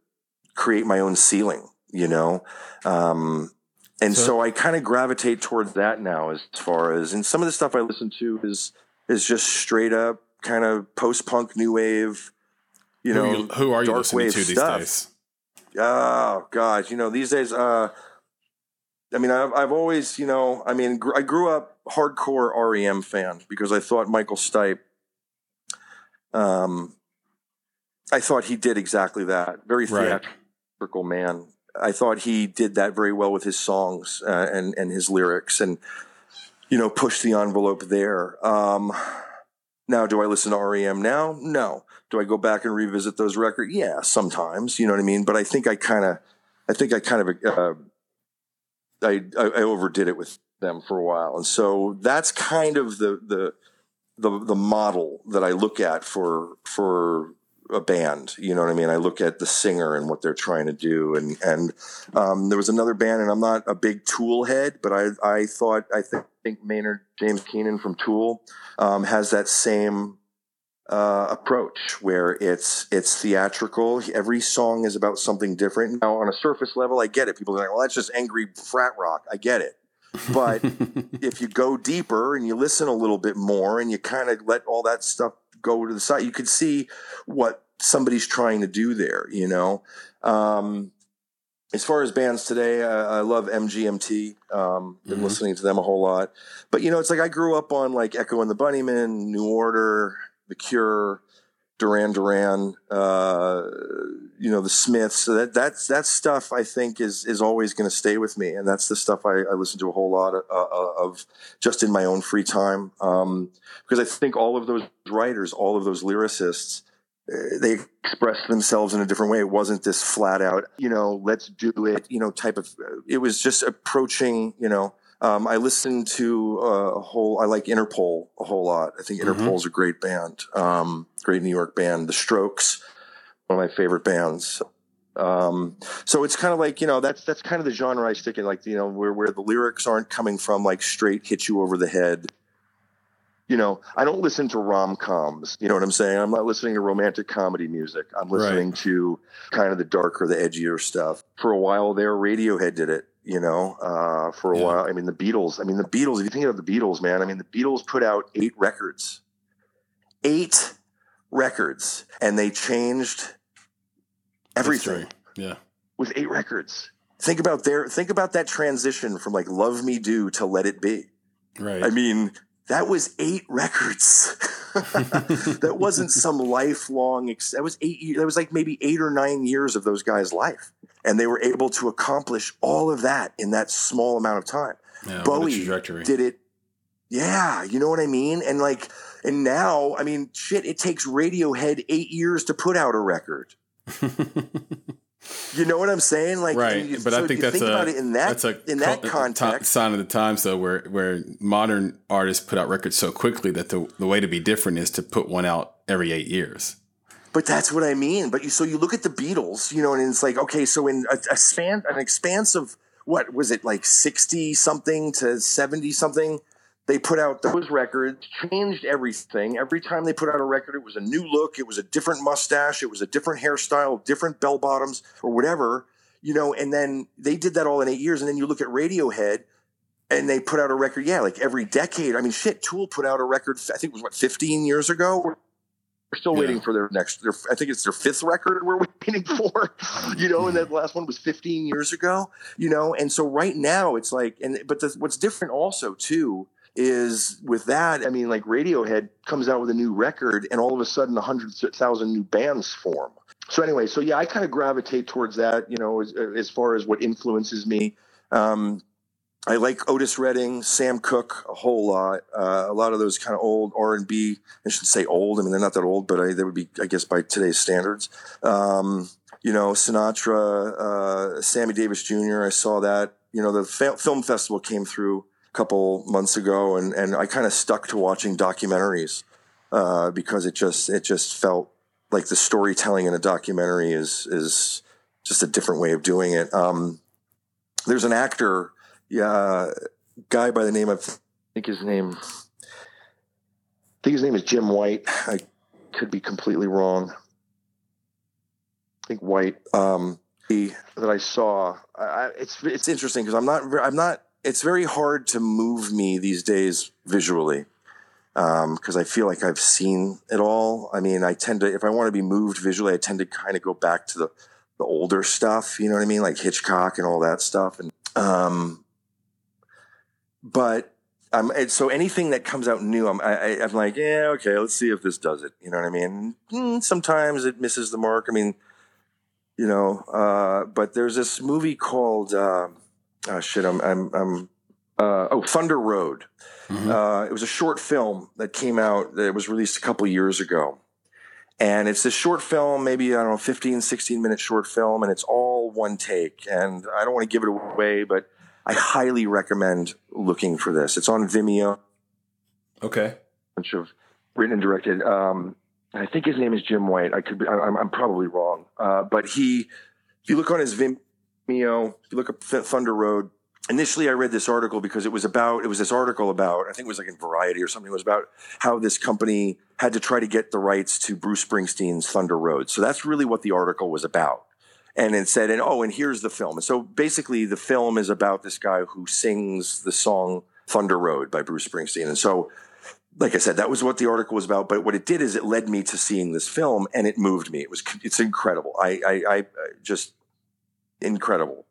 create my own ceiling. You know, um, and so, so I kind of gravitate towards that now, as far as and some of the stuff I listen to is is just straight up kind of post punk new wave, you know, who, you, who are you listening to these stuff. days? Oh God, you know these days. Uh, I mean, I've, I've always, you know, I mean, gr- I grew up hardcore REM fan because I thought Michael Stipe. Um, I thought he did exactly that. Very theatrical right. man. I thought he did that very well with his songs uh, and and his lyrics, and you know, pushed the envelope there. Um, now, do I listen to REM now? No. Do I go back and revisit those records? Yeah, sometimes. You know what I mean. But I think I kind of, I think I kind of, uh, I, I overdid it with them for a while, and so that's kind of the the the the model that I look at for for a band. You know what I mean? I look at the singer and what they're trying to do. And and um, there was another band, and I'm not a big Tool head, but I I thought I think, think Maynard James Keenan from Tool um, has that same uh, approach where it's it's theatrical. Every song is about something different. Now, on a surface level, I get it. People are like, "Well, that's just angry frat rock." I get it. But [laughs] if you go deeper and you listen a little bit more and you kind of let all that stuff go to the side, you could see what somebody's trying to do there, you know? Um, as far as bands today, I, I love MGMT. Um, been mm-hmm. listening to them a whole lot, but you know, it's like I grew up on like Echo and the Bunnymen, New Order, The Cure, Duran Duran, uh, you know, the Smiths. So that that's that stuff I think is is always going to stay with me, and that's the stuff I, I listen to a whole lot of, uh, of just in my own free time. Um, because I think all of those writers, all of those lyricists, uh, they expressed themselves in a different way. It wasn't this flat out, you know, let's do it, you know, type of. It was just approaching, you know. Um, I listened to uh, a whole. I like Interpol a whole lot. I think mm-hmm. Interpol's mm-hmm. a great band, um, great New York band. The Strokes, one of my favorite bands. Um, so it's kind of like you know that's that's kind of the genre I stick in, like you know where where the lyrics aren't coming from like straight hit you over the head you know, I don't listen to rom coms. You know what I'm saying? I'm not listening to romantic comedy music. I'm listening right. to kind of the darker, the edgier stuff. For a while there, Radiohead did it. You know, uh, for a yeah. while. I mean, the Beatles. I mean, the Beatles. If you think of the Beatles, man, I mean, the Beatles put out eight records, eight records, and they changed everything. Yeah, with eight records. Think about their. Think about that transition from like "Love Me Do" to "Let It Be." Right. I mean, that was eight records. [laughs] that wasn't some lifelong. Ex- that was eight. That was like maybe eight or nine years of those guys' life, and they were able to accomplish all of that in that small amount of time. Yeah, Bowie did it. Yeah, you know what I mean. And like, and now, I mean, shit. It takes Radiohead eight years to put out a record. [laughs] You know what I'm saying? Like, right, you- but so I think that's think a about it in that that's a in that co- uh, context. to- sign of the times though, where where modern artists put out records so quickly that the the way to be different is to put one out every eight years. But that's what I mean. But you, so you look at the Beatles, you know, and it's like, okay, so in a, a span, an expanse of what was it, like sixty something to seventy something, they put out those records, changed everything. Every time they put out a record, it was a new look, it was a different mustache, it was a different hairstyle, different bell bottoms, or whatever, you know. And then they did that all in eight years. And then you look at Radiohead. And they put out a record, yeah, like every decade. I mean, shit, Tool put out a record, I think it was what, 15 years ago? We're still Yeah. waiting for their next. Their, I think it's their fifth record we're waiting [laughs] for. You know, and that last one was 15 years ago. You know, and so right now it's like, and but the, what's different also too is with that. I mean, like Radiohead comes out with a new record, and all of a sudden, a hundred thousand new bands form. So anyway, so yeah, I kind of gravitate towards that. You know, as, as far as what influences me. Um, I like Otis Redding, Sam Cooke a whole lot. Uh, a lot of those kind of old R and B. I should say old. I mean, they're not that old, but I, they would be, I guess, by today's standards. Um, you know, Sinatra, uh, Sammy Davis Jr. I saw that. You know, the fa- film festival came through couple months ago, and and I kind of stuck to watching documentaries uh, because it just it just felt like the storytelling in a documentary is is just a different way of doing it. Um, there's an actor yeah, guy by the name of I think his name I think his name is Jim White. I could be completely wrong. I think White. Um, that I saw. I, it's it's interesting because I'm not I'm not. It's very hard to move me these days visually because I feel like I've seen it all. I mean, I tend to if I want to be moved visually, I tend to kind of go back to the the older stuff. You know what I mean, like Hitchcock and all that stuff. And um, but um, so anything that comes out new, I'm I, I'm like, yeah, okay, let's see if this does it. You know what I mean? Mm, sometimes it misses the mark. I mean, you know, uh, but there's this movie called uh, oh shit, I'm I'm I'm uh, oh Thunder Road. Mhm. Uh, it was a short film that came out that was released a couple years ago. And it's this short film, maybe, I don't know, 15, 16 minute short film, and it's all one take. And I don't want to give it away, but I highly recommend looking for this. It's on Vimeo, Okay. bunch of written and directed. Um, I think his name is Jim White. I could be, I- I'm, I'm probably wrong. Uh, but he, if you look on his Vimeo, if you look up Thunder Road, initially I read this article because it was about, it was this article about, I think it was like in Variety or something. It was about how this company had to try to get the rights to Bruce Springsteen's Thunder Road. So that's really what the article was about. And it said, and oh, and here's the film. And so basically the film is about this guy who sings the song Thunder Road by Bruce Springsteen. And so like I said, that was what the article was about. But what it did is it led me to seeing this film, and it moved me. It was it's incredible. I I, I just incredible.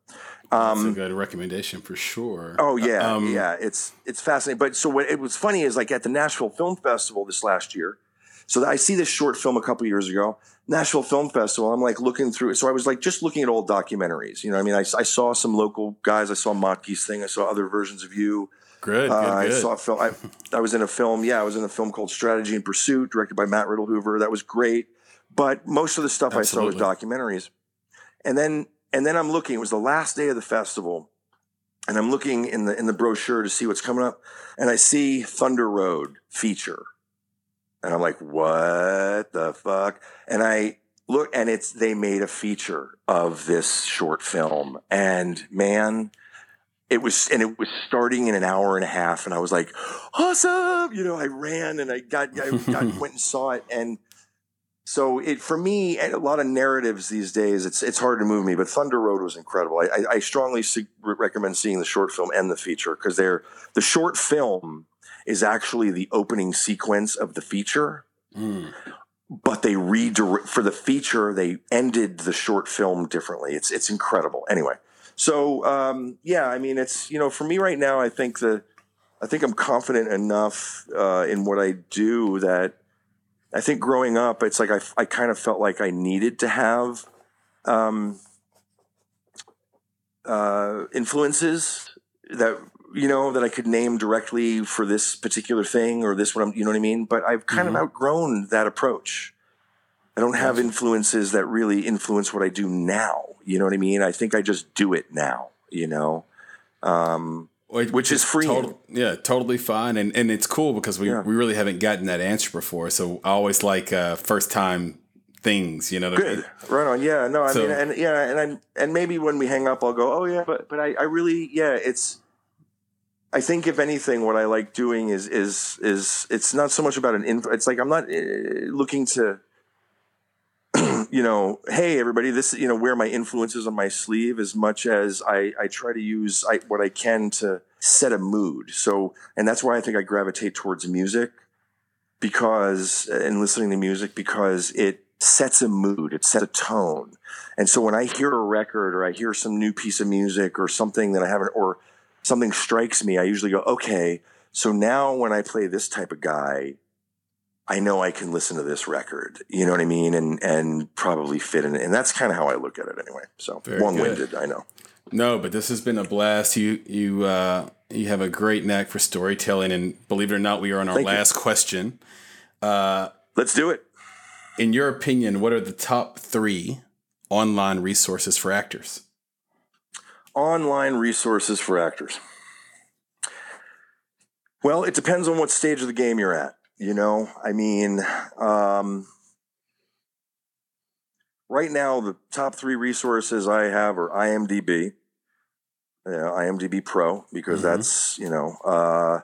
Um, That's a Um, good recommendation for sure. oh yeah, Um, yeah. It's it's fascinating. But so what it was funny is like at the Nashville Film Festival this last year. So I see this short film a couple years ago, Nashville Film Festival. I'm like looking through it. So I was like just looking at old documentaries. You know, I mean, I, I saw some local guys. I saw Mottke's thing. I saw other versions of you. Good. Good. Uh, I saw a film. I, I was in a film. Yeah, I was in a film called Strategy and Pursuit, directed by Matt Riddlehoover. That was great. But most of the stuff I saw was documentaries. And then and then I'm looking. It was the last day of the festival, and I'm looking in the in the brochure to see what's coming up, and I see Thunder Road feature, and I'm like, what the fuck? And I look, and it's they made a feature of this short film, and man it was and it was starting in an hour and a half and i was like awesome you know i ran and i got i got, [laughs] went and saw it and so it for me a lot of narratives these days it's it's hard to move me but thunder road was incredible. I, I, I strongly se- recommend seeing the short film and the feature because they're the short film is actually the opening sequence of the feature. Mm. but they redirect for the feature they ended the short film differently. It's it's incredible. Anyway so um, yeah i mean it's you know for me right now i think the I think I'm confident enough uh, in what I do that I think growing up, it's like I, I kind of felt like I needed to have um, uh, influences that you know that I could name directly for this particular thing or this what I'm you know what I mean. But I've kind Mhm. of outgrown that approach. I don't have influences that really influence what I do now. You know what I mean? I think I just do it now. You know, um, Which, Which is. Total, yeah, totally fine, and and it's cool because we Yeah. we really haven't gotten that answer before. So I always like uh, first time things. You know what I mean? good, right on. Yeah, no, I So- mean, and yeah, and I, and maybe when we hang up, I'll go, oh yeah, but but I, I really, yeah, it's. I think if anything, what I like doing is is is it's not so much about an info. It's like I'm not uh, looking to, Mm-hmm. you know, hey everybody, this you know wear my influences on my sleeve as much as I I try to use I, what I can to set a mood. So and that's why I think I gravitate towards music because and listening to music because it sets a mood, it sets a tone. And so when I hear a record or I hear some new piece of music or something that I haven't or something strikes me, I usually go, okay, so now when I play this type of guy, I know I can listen to this record. You know what I mean? And and probably fit in it. And that's kind of how I look at it anyway. So long winded, I know. No, but this has been a blast. You you uh, you have a great knack for storytelling, and believe it or not, we are on our Thank you. last question. Uh, Let's do it. in your opinion, what are the top three online resources for actors? online resources for actors? Well, it depends on what stage of the game you're at. You know, I mean, um, right now the top three resources I have are IMDb, you know, IMDb Pro, because Mhm. that's you know, uh,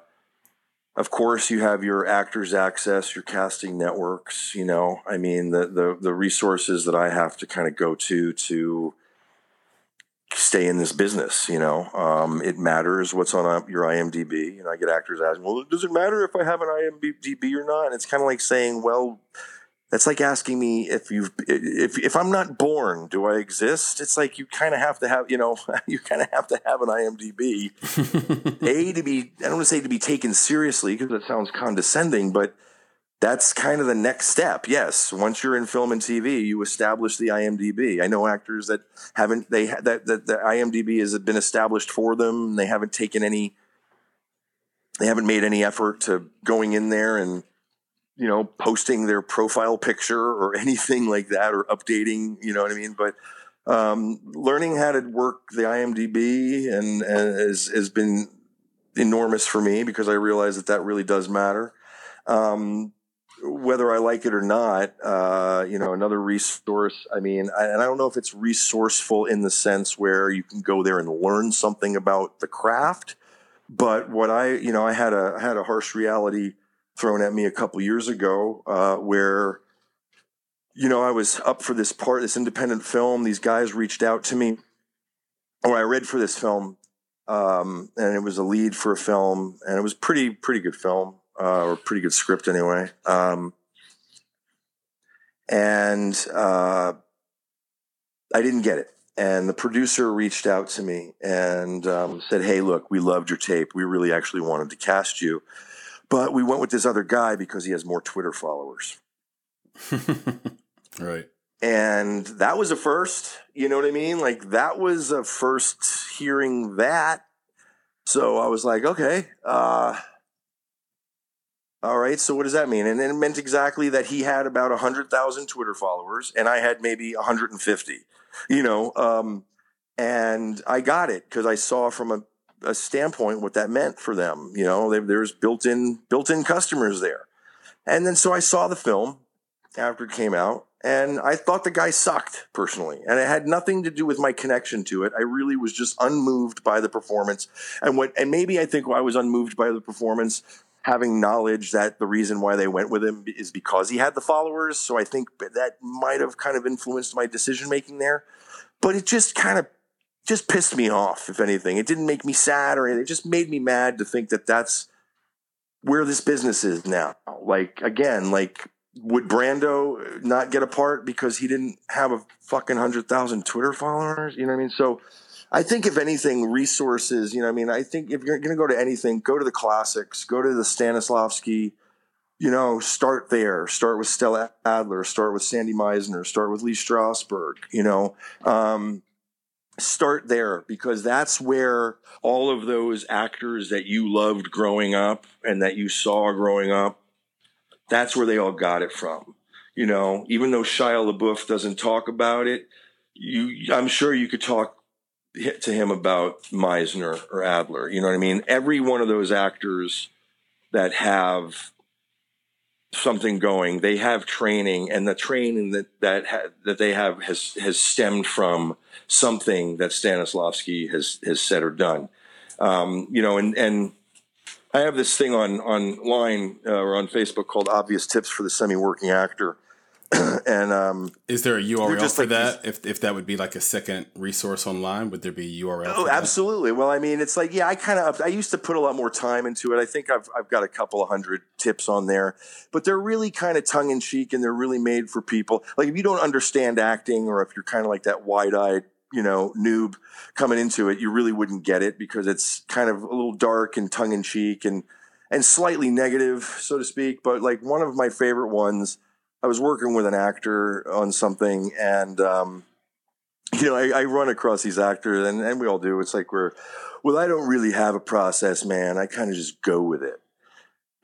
of course you have your Actors Access, your casting networks. You know, I mean the the the resources that I have to kind of go to to stay in this business. You know, um, it matters what's on uh, your IMDb. And I get actors asking, "Well, does it matter if I have an IMDb or not?" And it's kind of like saying, "Well." That's like asking me if you've if if I'm not born, do I exist? It's like you kind of have to have you know [laughs] you kind of have to have an IMDb [laughs] a to be I don't want to say to be taken seriously because that sounds condescending, but that's kind of the next step. Yes, once you're in film and TV, you establish the IMDb. I know actors that haven't they that that the IMDb has been established for them. They haven't taken any. They haven't made any effort to going in there and you know posting their profile picture or [laughs] anything like that or updating. You know what I mean? But um, learning how to work the IMDb and, and has has been enormous for me because I realize that that really does matter. Um, whether I like it or not, uh, you know, another resource. I mean, I, and I don't know if it's resourceful in the sense where you can go there and learn something about the craft. But what I, you know, I had a I had a harsh reality thrown at me a couple years ago uh, where you know, I was up for this part, this independent film. These guys reached out to me, or I read for this film, um, and it was a lead for a film, and it was pretty, pretty good film, uh, or pretty good script anyway. Um, and uh, I didn't get it. And the producer reached out to me and um, said, "Hey, look, we loved your tape. We really actually wanted to cast you, but we went with this other guy because he has more Twitter followers." [laughs] right. and that was a first you know what i mean like that was a first hearing that so i was like okay uh all right so what does that mean and it meant exactly that he had about 100000 twitter followers and i had maybe 150 you know um and i got it because i saw from a, a standpoint what that meant for them you know there- there's built-in built-in customers there and then so i saw the film after it came out and I thought the guy sucked personally, and it had nothing to do with my connection to it. I really was just unmoved by the performance, and what, and maybe I think I was unmoved by the performance, having knowledge that the reason why they went with him is because he had the followers. So I think that might have kind of influenced my decision making there, but it just kind of just pissed me off. If anything, it didn't make me sad or anything. It just made me mad to think that that's where this business is now. Like again, like would Brando not get a part because he didn't have a fucking hundred thousand Twitter followers? You know what I mean? So I think if anything, resources. You know, I mean, I think if you're going to go to anything, go to the classics. Go to the Stanislavski. You know, start there. Start with Stella Adler. Start with Sandy Meisner. Start with Lee Strasberg. You know, um, start there because that's where all of those actors that you loved growing up and that you saw growing up, that's where they all got it from. You know, even though Shia LaBeouf doesn't talk about it, you, I'm sure you could talk to him about Meisner or Adler. You know what I mean? Every one of those actors that have something going, they have training, and the training that that ha- that they have has has stemmed from something that Stanislavski has has said or done. Um, you know, and and I have this thing on online uh, or on Facebook called "Obvious Tips for the Semi-Working Actor." [clears throat] and um, is there a URL for like that? These, if if that would be like a second resource online, would there be a URL? Oh, absolutely. Well, I mean, it's like yeah, I kind of I used to put a lot more time into it. I think I've I've got a couple of hundred tips on there, but they're really kind of tongue in cheek and they're really made for people. Like if you don't understand acting, or if you're kind of like that wide eyed you know noob coming into it, you really wouldn't get it because it's kind of a little dark and tongue in cheek and and slightly negative, so to speak. But like one of my favorite ones I was working with an actor on something, and um, you know, I, I, run across these actors, and, and we all do. It's like we're, well, I don't really have a process, man. I kind of just go with it,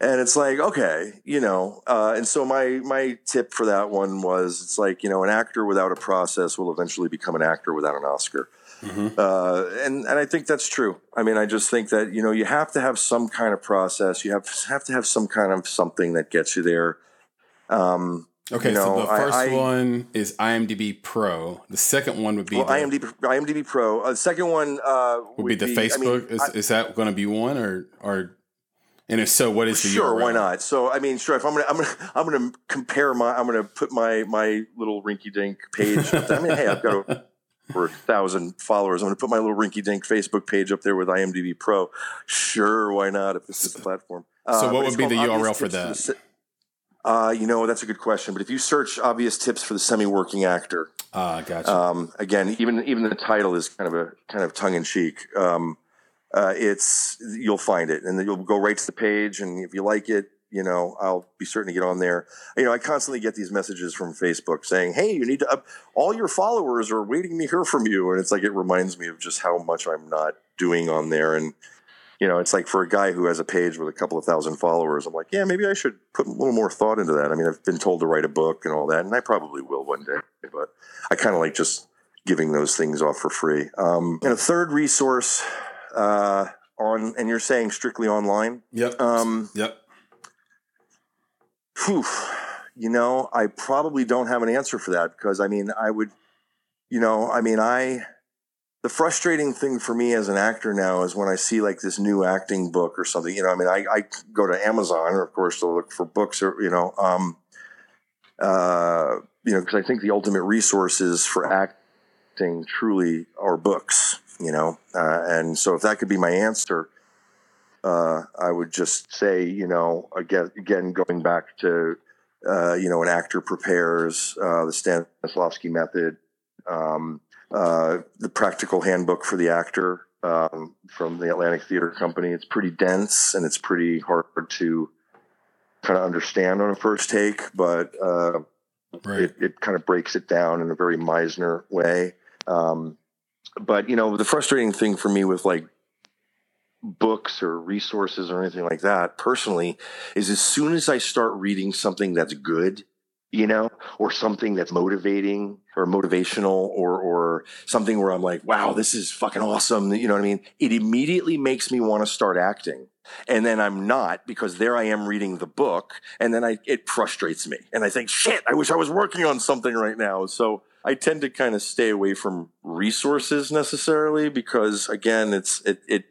and it's like, okay, you know. Uh, and so my my tip for that one was, it's like, you know, an actor without a process will eventually become an actor without an Oscar. Mm-hmm. Uh, and and I think that's true. I mean, I just think that you know you have to have some kind of process. You have have to have some kind of something that gets you there. Um, okay, you know, so the first I, I, one is IMDb Pro. The second one would be well, the, IMDb IMDb Pro. Uh, the second one uh, would, would, be the be, Facebook. I mean, is, is that going to be one or or? And if so, what is the sure? URL? Why not? So I mean, sure. If I'm gonna, I'm gonna, I'm gonna compare my, I'm gonna put my my little rinky dink page. I mean, hey, I've got over a thousand followers. I'm gonna put my little rinky dink Facebook page up there with IMDb Pro. Sure, why not? If it's the platform. So, uh, what would be the URL for that? Uh, you know, that's a good question. But if you search obvious tips for the semi-working actor, ah, uh, gotcha. Um, again, even even the title is kind of a kind of tongue in cheek. Um, uh, it's you'll find it, and then you'll go right to the page, and if you like it, you know, I'll be certain to get on there. You know, I constantly get these messages from Facebook saying, "Hey, you need to up all your followers are waiting to hear from you," and it's like it reminds me of just how much I'm not doing on there, and you know, it's like for a guy who has a page with a couple of thousand followers, I'm like, yeah, maybe I should put a little more thought into that. I mean, I've been told to write a book and all that, and I probably will one day, but I kind of like just giving those things off for free. Um, and a third resource uh, on, and you're saying strictly online. Yep. Um, yep. Whew, you know, I probably don't have an answer for that because I mean, I would, you know, I mean, I the frustrating thing for me as an actor now is when I see like this new acting book or something. You know, I mean, I, I go to Amazon, of course, to look for books or you know, um, uh, you know, because I think the ultimate resources for acting truly are books. You know, uh, and so if that could be my answer, uh, I would just say, you know, again, again, going back to, uh, you know, an actor prepares uh, the Stanislavski method. Um, uh, the practical handbook for the actor um, from the Atlantic Theater Company. It's pretty dense and it's pretty hard to kind of understand on a first take, but uh, right. it, it, kind of breaks it down in a very Meisner way. Um, but you know, the frustrating thing for me with like books or resources or anything like that personally is as soon as I start reading something that's good you know, or something that's motivating or motivational or or something where I'm like, wow, this is fucking awesome. You know what I mean? It immediately makes me want to start acting. And then I'm not because there I am reading the book and then I it frustrates me. And I think, shit, I wish I was working on something right now. So I tend to kind of stay away from resources necessarily because again, it's it it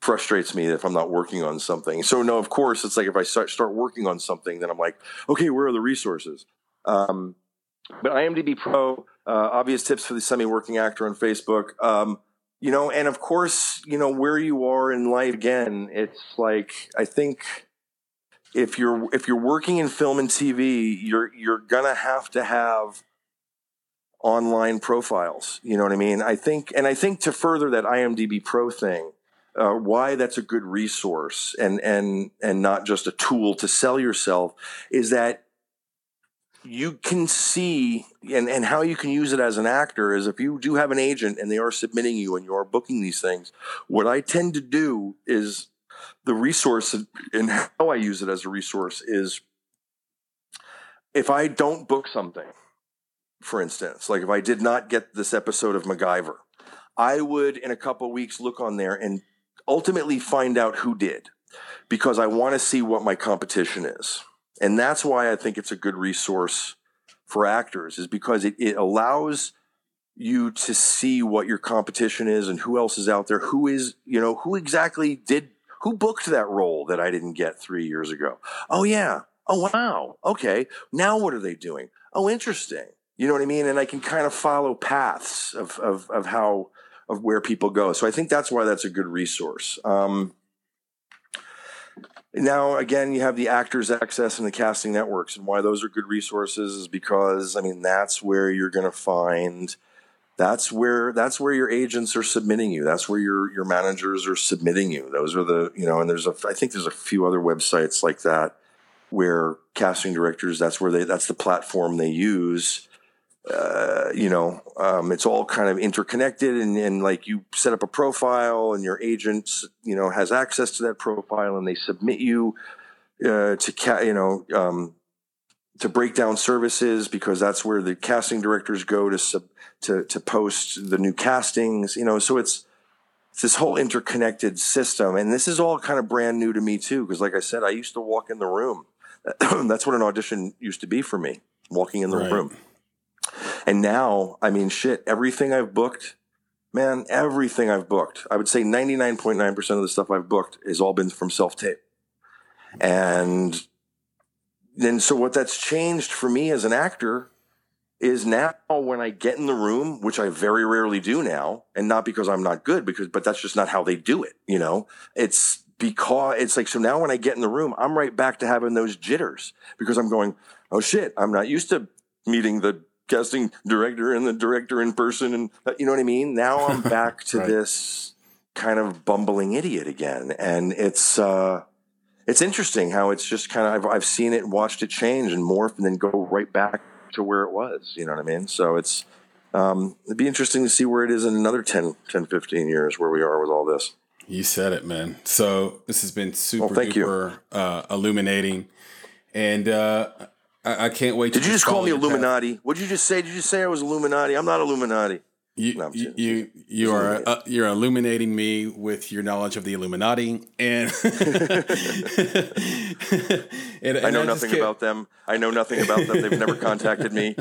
frustrates me if I'm not working on something. So no, of course, it's like if I start start working on something, then I'm like, okay, where are the resources? Um, but IMDb Pro, uh, obvious tips for the semi-working actor on Facebook. Um, you know, and of course, you know where you are in life. Again, it's like I think if you're if you're working in film and TV, you're you're gonna have to have online profiles. You know what I mean? I think, and I think to further that IMDb Pro thing, uh, why that's a good resource and and and not just a tool to sell yourself is that you can see and, and how you can use it as an actor is if you do have an agent and they are submitting you and you are booking these things what i tend to do is the resource and how i use it as a resource is if i don't book something for instance like if i did not get this episode of macgyver i would in a couple weeks look on there and ultimately find out who did because i want to see what my competition is and that's why I think it's a good resource for actors, is because it, it allows you to see what your competition is and who else is out there, who is, you know, who exactly did, who booked that role that I didn't get three years ago. Oh, yeah. Oh, wow. Okay. Now what are they doing? Oh, interesting. You know what I mean? And I can kind of follow paths of, of, of how, of where people go. So I think that's why that's a good resource. Um, now, again, you have the Actors Access and the casting networks, and why those are good resources is because I mean that's where you're going to find. That's where that's where your agents are submitting you. That's where your your managers are submitting you. Those are the you know, and there's a I think there's a few other websites like that where casting directors. That's where they that's the platform they use uh, you know, um, it's all kind of interconnected, and, and like you set up a profile, and your agent, you know, has access to that profile, and they submit you uh, to, ca- you know, um, to Breakdown Services because that's where the casting directors go to sub to to post the new castings. You know, so it's it's this whole interconnected system, and this is all kind of brand new to me too. Because, like I said, I used to walk in the room. [clears throat] that's what an audition used to be for me, walking in the right. room and now, I mean, shit, everything I've booked, man, everything I've booked, I would say 99.9% of the stuff I've booked has all been from self tape. And then, so what that's changed for me as an actor is now when I get in the room, which I very rarely do now, and not because I'm not good, because, but that's just not how they do it. You know, it's because it's like, so now when I get in the room, I'm right back to having those jitters because I'm going, oh shit, I'm not used to meeting the casting director and the director in person and uh, you know what I mean? Now I'm [laughs] back to right. this kind of bumbling idiot again. And it's uh it's interesting how it's just kind of I've, I've seen it and watched it change and morph and then go right back to where it was, you know what I mean? So it's um, it'd be interesting to see where it is in another 10, 10, 15 years where we are with all this. You said it, man. So this has been super well, duper uh, illuminating. And uh, I, I can't wait. Did you just call me Illuminati? What did you just say? Did you say I was Illuminati? I'm not Illuminati. You no, you you, you are uh, you're illuminating me with your knowledge of the Illuminati, and, [laughs] and I know I nothing about them. I know nothing about them. They've never contacted me.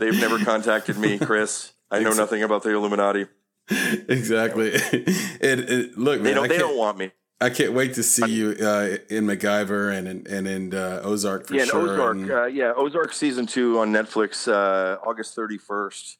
They've never contacted me, Chris. I know nothing about the Illuminati. [laughs] Exactly. [laughs] and, and look, man, they don't. They don't want me. I can't wait to see you uh, in MacGyver and in, and in uh, Ozark for yeah, sure. Ozark, and, uh, yeah, Ozark season two on Netflix, uh, August thirty first.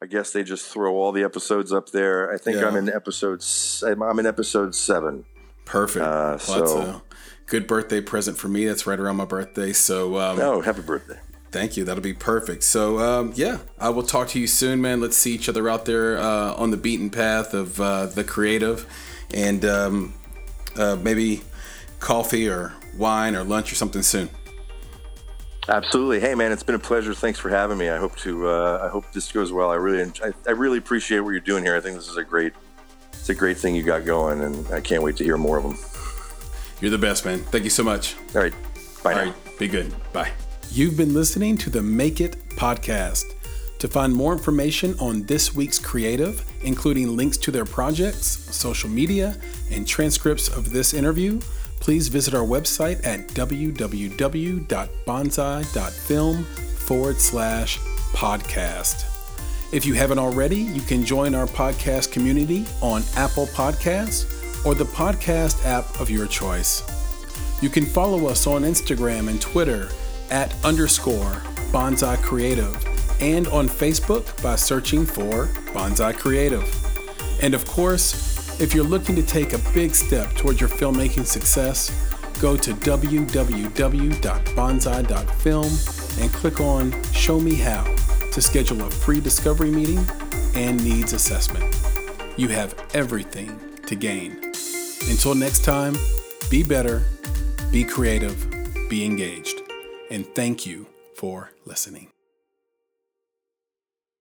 I guess they just throw all the episodes up there. I think yeah. I'm in episode. I'm in episode seven. Perfect. Uh, so, good birthday present for me. That's right around my birthday. So, um, oh, happy birthday! Thank you. That'll be perfect. So, um, yeah, I will talk to you soon, man. Let's see each other out there uh, on the beaten path of uh, the creative, and. Um, uh, maybe coffee or wine or lunch or something soon. Absolutely. Hey, man, it's been a pleasure. Thanks for having me. I hope to. Uh, I hope this goes well. I really, I, I really appreciate what you're doing here. I think this is a great, it's a great thing you got going, and I can't wait to hear more of them. You're the best, man. Thank you so much. All right. Bye. All right. Be good. Bye. You've been listening to the Make It podcast. To find more information on this week's creative, including links to their projects, social media, and transcripts of this interview, please visit our website at www.bonsai.film forward slash podcast. If you haven't already, you can join our podcast community on Apple Podcasts or the podcast app of your choice. You can follow us on Instagram and Twitter at underscore bonsai creative and on Facebook by searching for Bonsai Creative. And of course, if you're looking to take a big step toward your filmmaking success, go to www.bonsai.film and click on Show Me How to schedule a free discovery meeting and needs assessment. You have everything to gain. Until next time, be better, be creative, be engaged, and thank you for listening.